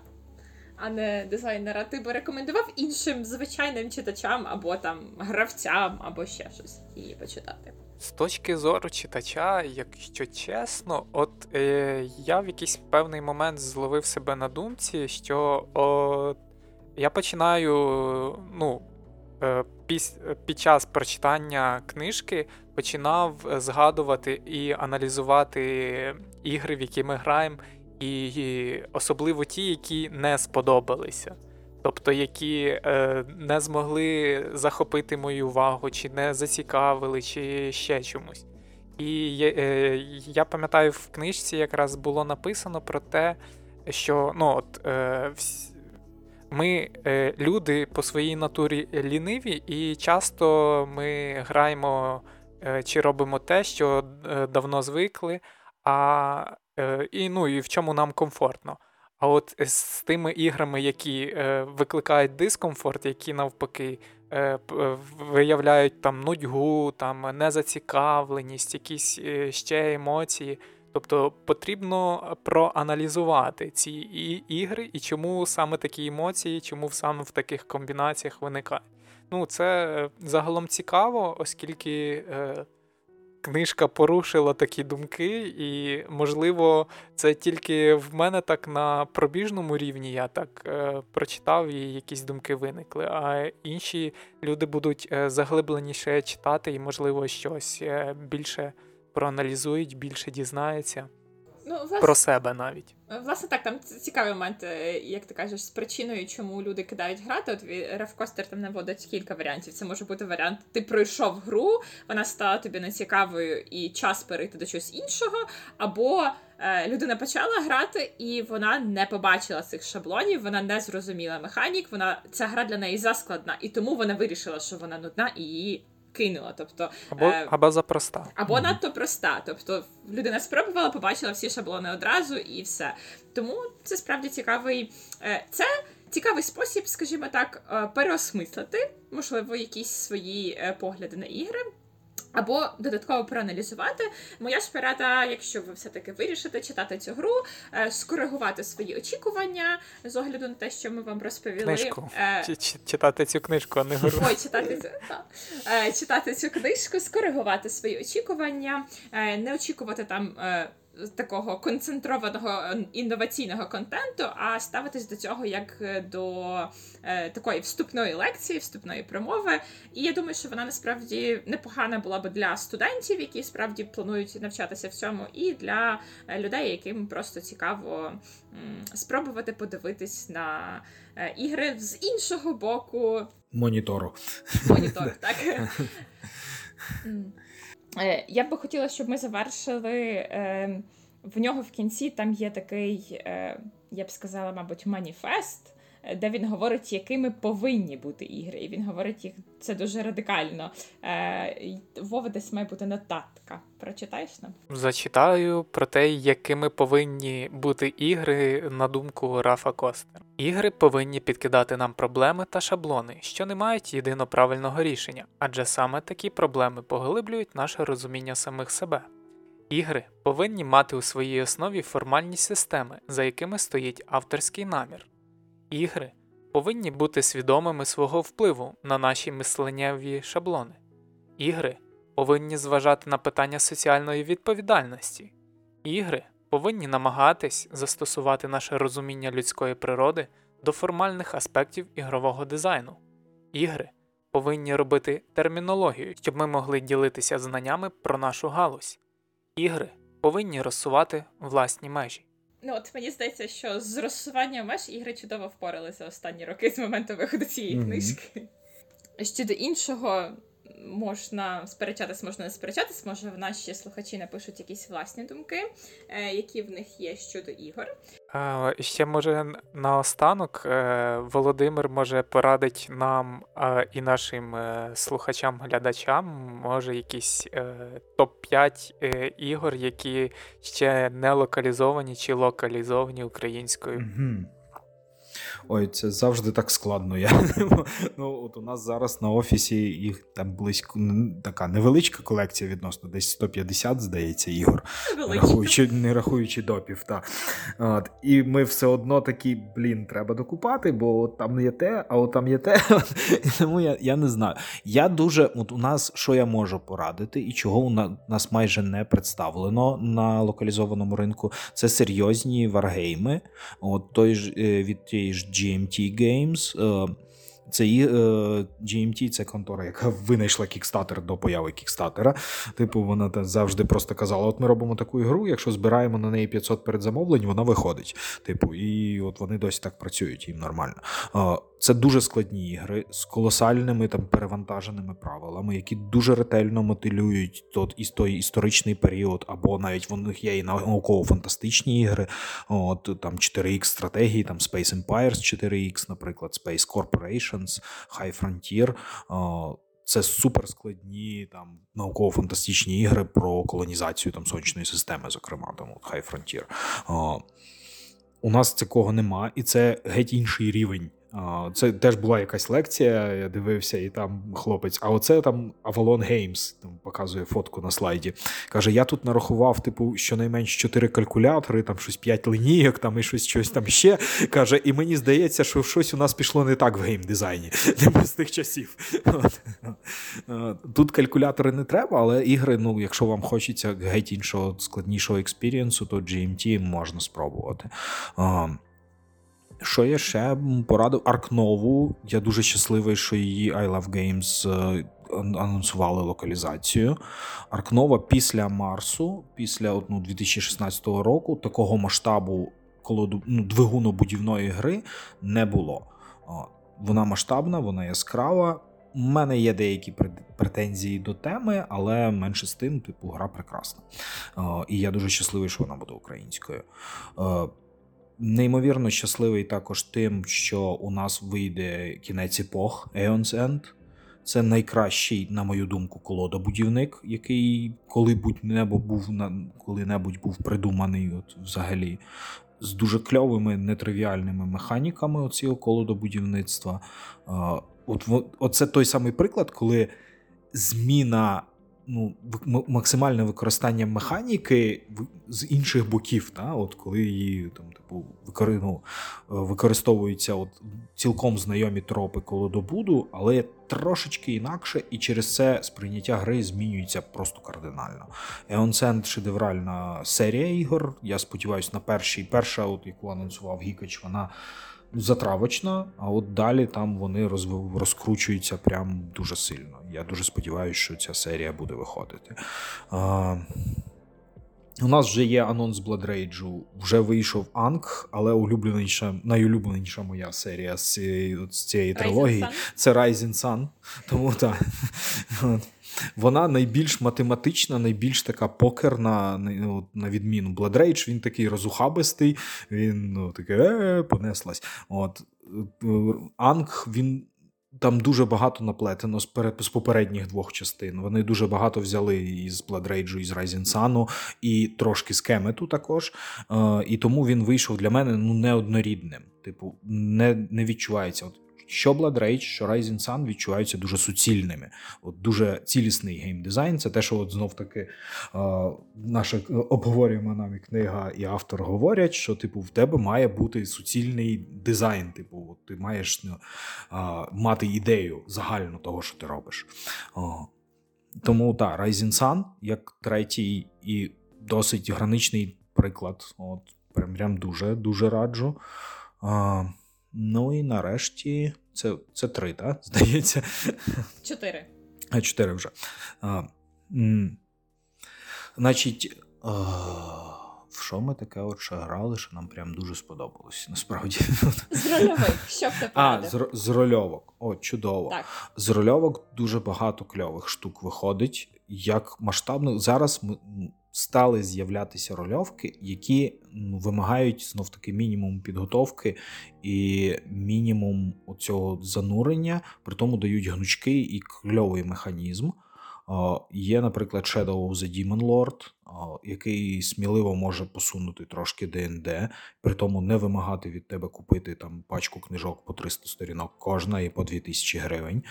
а не дизайнера, ти би рекомендував іншим звичайним читачам або там гравцям, або ще щось її почитати. З точки зору читача, якщо чесно, от е, я в якийсь певний момент зловив себе на думці, що о, я починаю ну, е, піс, під час прочитання книжки починав згадувати і аналізувати ігри, в які ми граємо і особливо ті, які не сподобалися. Тобто, які е, не змогли захопити мою увагу, чи не зацікавили, чи ще чомусь. І е, я пам'ятаю, в книжці якраз було написано про те, що ну, от, е, ми е, люди по своїй натурі ліниві, і часто ми граємо е, чи робимо те, що е, давно звикли. А і ну, і в чому нам комфортно. А от з тими іграми, які е, викликають дискомфорт, які навпаки е, виявляють там нудьгу, там незацікавленість, якісь ще емоції. Тобто потрібно проаналізувати ці ігри і чому саме такі емоції, чому саме в таких комбінаціях виникають. Ну, це загалом цікаво, оскільки книжка порушила такі думки, і, можливо, це тільки в мене так на пробіжному рівні я так е, прочитав і якісь думки виникли. А інші люди будуть е, заглибленіше читати і, можливо, щось е, більше проаналізують, більше дізнаються. Ну, власне, Про себе навіть. Власне, так, там цікавий момент, е, як ти кажеш, з причиною, чому люди кидають грати. От Реф Костер там наводить кілька варіантів. Це може бути варіант, ти пройшов гру, вона стала тобі нецікавою і час перейти до чогось іншого. Або е, людина почала грати, і вона не побачила цих шаблонів, вона не зрозуміла механік, вона ця гра для неї заскладна, і тому вона вирішила, що вона нудна і її кинула. Тобто, Або е, або запроста. Або mm-hmm. надто проста. Тобто людина спробувала, побачила всі шаблони одразу і все. Тому це справді цікавий. Е, це цікавий спосіб, скажімо так, е, переосмислити, можливо, якісь свої е, погляди на ігри. Або додатково проаналізувати. Моя ж порада, якщо ви все-таки вирішите читати цю гру, е, скоригувати свої очікування з огляду на те, що ми вам розповіли. Книжку. Е, Чи- чи- Читати цю книжку, а не гру. Ой, читати цю. Е, читати цю книжку, скоригувати свої очікування, не очікувати там. Такого концентрованого е, інноваційного контенту, а ставитись до цього як е, до е, такої вступної лекції, вступної промови. І я думаю, що вона насправді непогана була би для студентів, які справді планують навчатися в цьому, і для е, людей, яким просто цікаво спробувати подивитись на ігри з іншого боку, Монітору. монітор, так. Е, Я би хотіла, щоб ми завершили. е, В нього в кінці там є такий, е, я б сказала, мабуть, маніфест, де він говорить, якими повинні бути ігри. І він говорить їх це дуже радикально. Е, Вова десь має бути нотатка. Прочитаєш нам? Зачитаю про те, якими повинні бути ігри на думку Рафа Костер. Ігри повинні підкидати нам проблеми та шаблони, що не мають єдино правильного рішення, адже саме такі проблеми поглиблюють наше розуміння самих себе. Ігри повинні мати у своїй основі формальні системи, за якими стоїть авторський намір. Ігри повинні бути свідомими свого впливу на наші мисленнєві шаблони. Ігри повинні зважати на питання соціальної відповідальності. Ігри повинні намагатись застосувати наше розуміння людської природи до формальних аспектів ігрового дизайну. Ігри повинні робити термінологію, щоб ми могли ділитися знаннями про нашу галузь. Ігри повинні розсувати власні межі. Ну, от мені здається, що з розсуванням меж ігри чудово впоралися останні роки з моменту виходу цієї Мгм. книжки. Щодо іншого, можна сперечатись, можна не сперечатись, може в наші слухачі напишуть якісь власні думки, е, які в них є щодо ігор. Ще може наостанок е, Володимир може порадить нам е, і нашим е, слухачам-глядачам, може якісь е, топ-5 е, ігор, які ще не локалізовані чи локалізовані українською. Мгм. Ой, це завжди так складно. Я, ну, от у нас зараз на офісі їх там близько така невеличка колекція відносно, десь 150, здається, ігор. Рахуючи, не рахуючи допів. Та. От, і ми все одно такі, блін, треба докупати, бо от там є те, а от там є те. Тому я, я не знаю. Я дуже, от у нас, що я можу порадити, і чого у нас майже не представлено на локалізованому ринку, це серйозні варгейми. От той ж е, від тієї ж GMT Games. е, Це і, е, GMT це контора, яка винайшла кікстатер до появи кікстатера. Типу, вона завжди просто казала: от ми робимо таку ігру, якщо збираємо на неї 500 передзамовлень, вона виходить. Типу, і от вони досі так працюють, їм нормально. Це дуже складні ігри з колосальними там перевантаженими правилами, які дуже ретельно мотилюють тот і той історичний період, або навіть в них є і науково-фантастичні ігри. От там 4X стратегії, там Space Empires 4X, наприклад, Space Corporations, High Frontier. А, це суперскладні там науково-фантастичні ігри про колонізацію там сонячної системи, зокрема, там High Frontier. А, у нас такого нема, і це геть інший рівень. Це теж була якась лекція, я дивився, і там хлопець. А оце там Avalon Games, там показує фотку на слайді. Каже: я тут нарахував, типу, щонайменш 4 калькулятори, там щось 5 линійок, там і щось, щось там ще. Каже, і мені здається, що щось у нас пішло не так в геймдизайні, з тих часів. Е, Тут калькулятори не треба, але ігри, ну, якщо вам хочеться геть іншого складнішого experience у, то GMT можна спробувати. Що я ще порадив? Аркнову. Я дуже щасливий, що її I Love Games е, анонсували локалізацію. Аркнова після Марсу, після ну, 2016 року, такого масштабу колоду, ну, двигунобудівної гри не було. Вона масштабна, вона яскрава. У мене є деякі претензії до теми, але менше з тим, типу, гра прекрасна. Е, І я дуже щасливий, що вона буде українською. Неймовірно щасливий також тим, що у нас вийде кінець епох Aeon's End. Це найкращий, на мою думку, колодобудівник, який коли-будь-небудь був коли-небудь був придуманий, от взагалі, з дуже кльовими нетривіальними механіками цього колодобудівництва. Е, От оце той самий приклад, коли зміна ну, максимальне використання механіки з інших боків, та? от коли її там, типу, ну, використовуються от, цілком знайомі тропи колодобуду, але трошечки інакше, і через це сприйняття гри змінюється просто кардинально. Eon Send шедевральна серія ігор. Я сподіваюся, на першій. Перша, от яку анонсував Гікач, вона затравочна, а от далі там вони розв... розкручуються прям дуже сильно. Я дуже сподіваюся, що ця серія буде виходити. А... У нас вже є анонс Blood Rage, вже вийшов Анг, але улюбленіша, найулюбленіша моя серія з цієї, з цієї трилогії це Rising Sun. Тому так. Вона найбільш математична, найбільш така покерна, ну, на відміну Blood Rage, він такий розухабистий, він ну, такий е, понеслась. От. Е, Анг, він. Там дуже багато наплетено з з попередніх двох частин. Вони дуже багато взяли із Blood Rage, із Rising Sun, і трошки з Кемету також. Е, І тому він вийшов для мене ну, неоднорідним. Типу, не не відчувається. От що Blood Rage, що Rising Sun відчуваються дуже суцільними. От Дуже цілісний геймдизайн. Це те, що от знов таки е, наша обговорювана нами книга і автор говорять, що типу в тебе має бути суцільний дизайн. Типу, от ти маєш ну, е, мати ідею загальну того, що ти робиш. Тому так, Rising Sun як третій і досить граничний приклад. От Прям дуже дуже раджу. Ну і нарешті це це три, так? Здається. Чотири. А, чотири вже. А, м- Значить, а, в що ми таке от ще грали, що нам прям дуже сподобалось, насправді. З рольових, що б ти А, з, з рольовок. О, чудово. Так. З рольовок дуже багато кльових штук виходить. Як масштабно зараз ми стали з'являтися рольовки, які вимагають знов таки мінімум підготовки і мінімум цього занурення, при тому дають гнучкий і кльовий механізм. Є, наприклад, Shadow of the Demon Lord, який сміливо може посунути трошки ДНД, при тому не вимагати від тебе купити там пачку книжок по 300 сторінок кожна і по 2000 гривень.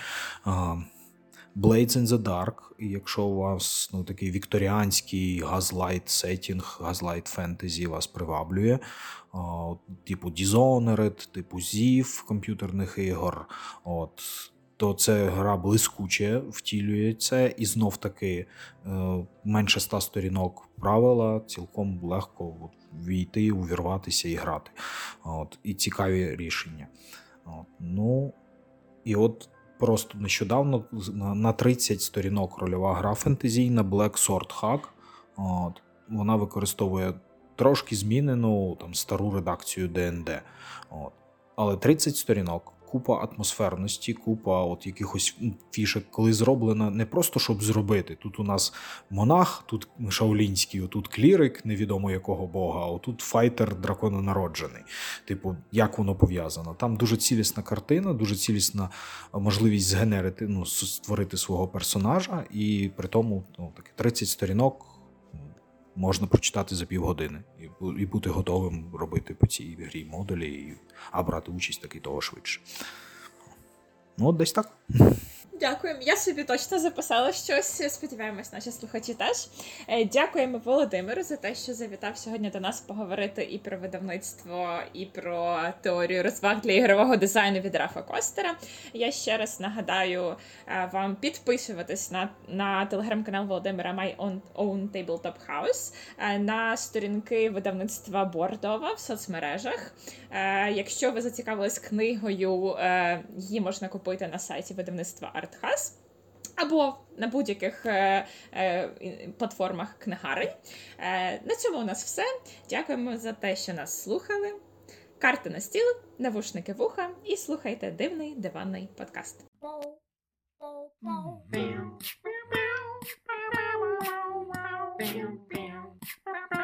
Blades in the Dark, якщо у вас ну, такий вікторіанський gaslight сеттінг, gaslight фентезі вас приваблює, о, типу Dishonored, типу Thief комп'ютерних ігор, от, то це гра блискуче втілює це, і знов таки е, менше ста сторінок правила, цілком легко війти, увірватися і грати. От, І цікаві рішення. От, Ну, і от Просто нещодавно на 30 сторінок рольова гра фентезійна Black Sword Hack. От, Вона використовує трошки змінену там стару редакцію ДНД. От. Але 30 сторінок купа атмосферності, купа от якихось фішек, коли зроблено не просто щоб зробити. Тут у нас монах, тут шаулінський, тут клірик, невідомо якого бога, а отут файтер дракононароджений. Типу, як воно пов'язано? Там дуже цілісна картина, дуже цілісна можливість згенерити, ну, створити свого персонажа, і при тому ну, таки 30 сторінок. Можна прочитати за півгодини і бути готовим робити по цій грі модулі, а брати участь таки того швидше. Ну, от десь так. Дякуємо. Я собі точно записала щось. Сподіваємось, наші слухачі теж. Е, дякуємо Володимиру за те, що завітав сьогодні до нас поговорити і про видавництво, і про теорію розваг для ігрового дизайну від Рафа Костера. Я ще раз нагадаю е, вам підписуватись на на телеграм-канал Володимира My Own, Tabletop House, е, на сторінки видавництва Бордова в соцмережах. Якщо ви зацікавились книгою, її можна купити на сайті видавництва Арт. Артхас. Або на будь-яких е, е, платформах книгарень. Е, На цьому у нас все. Дякуємо за те, що нас слухали. Карти на стіл, навушники вуха, і слухайте дивний диванний подкаст. Bam, bam, bam, bam, bam, bam, bam.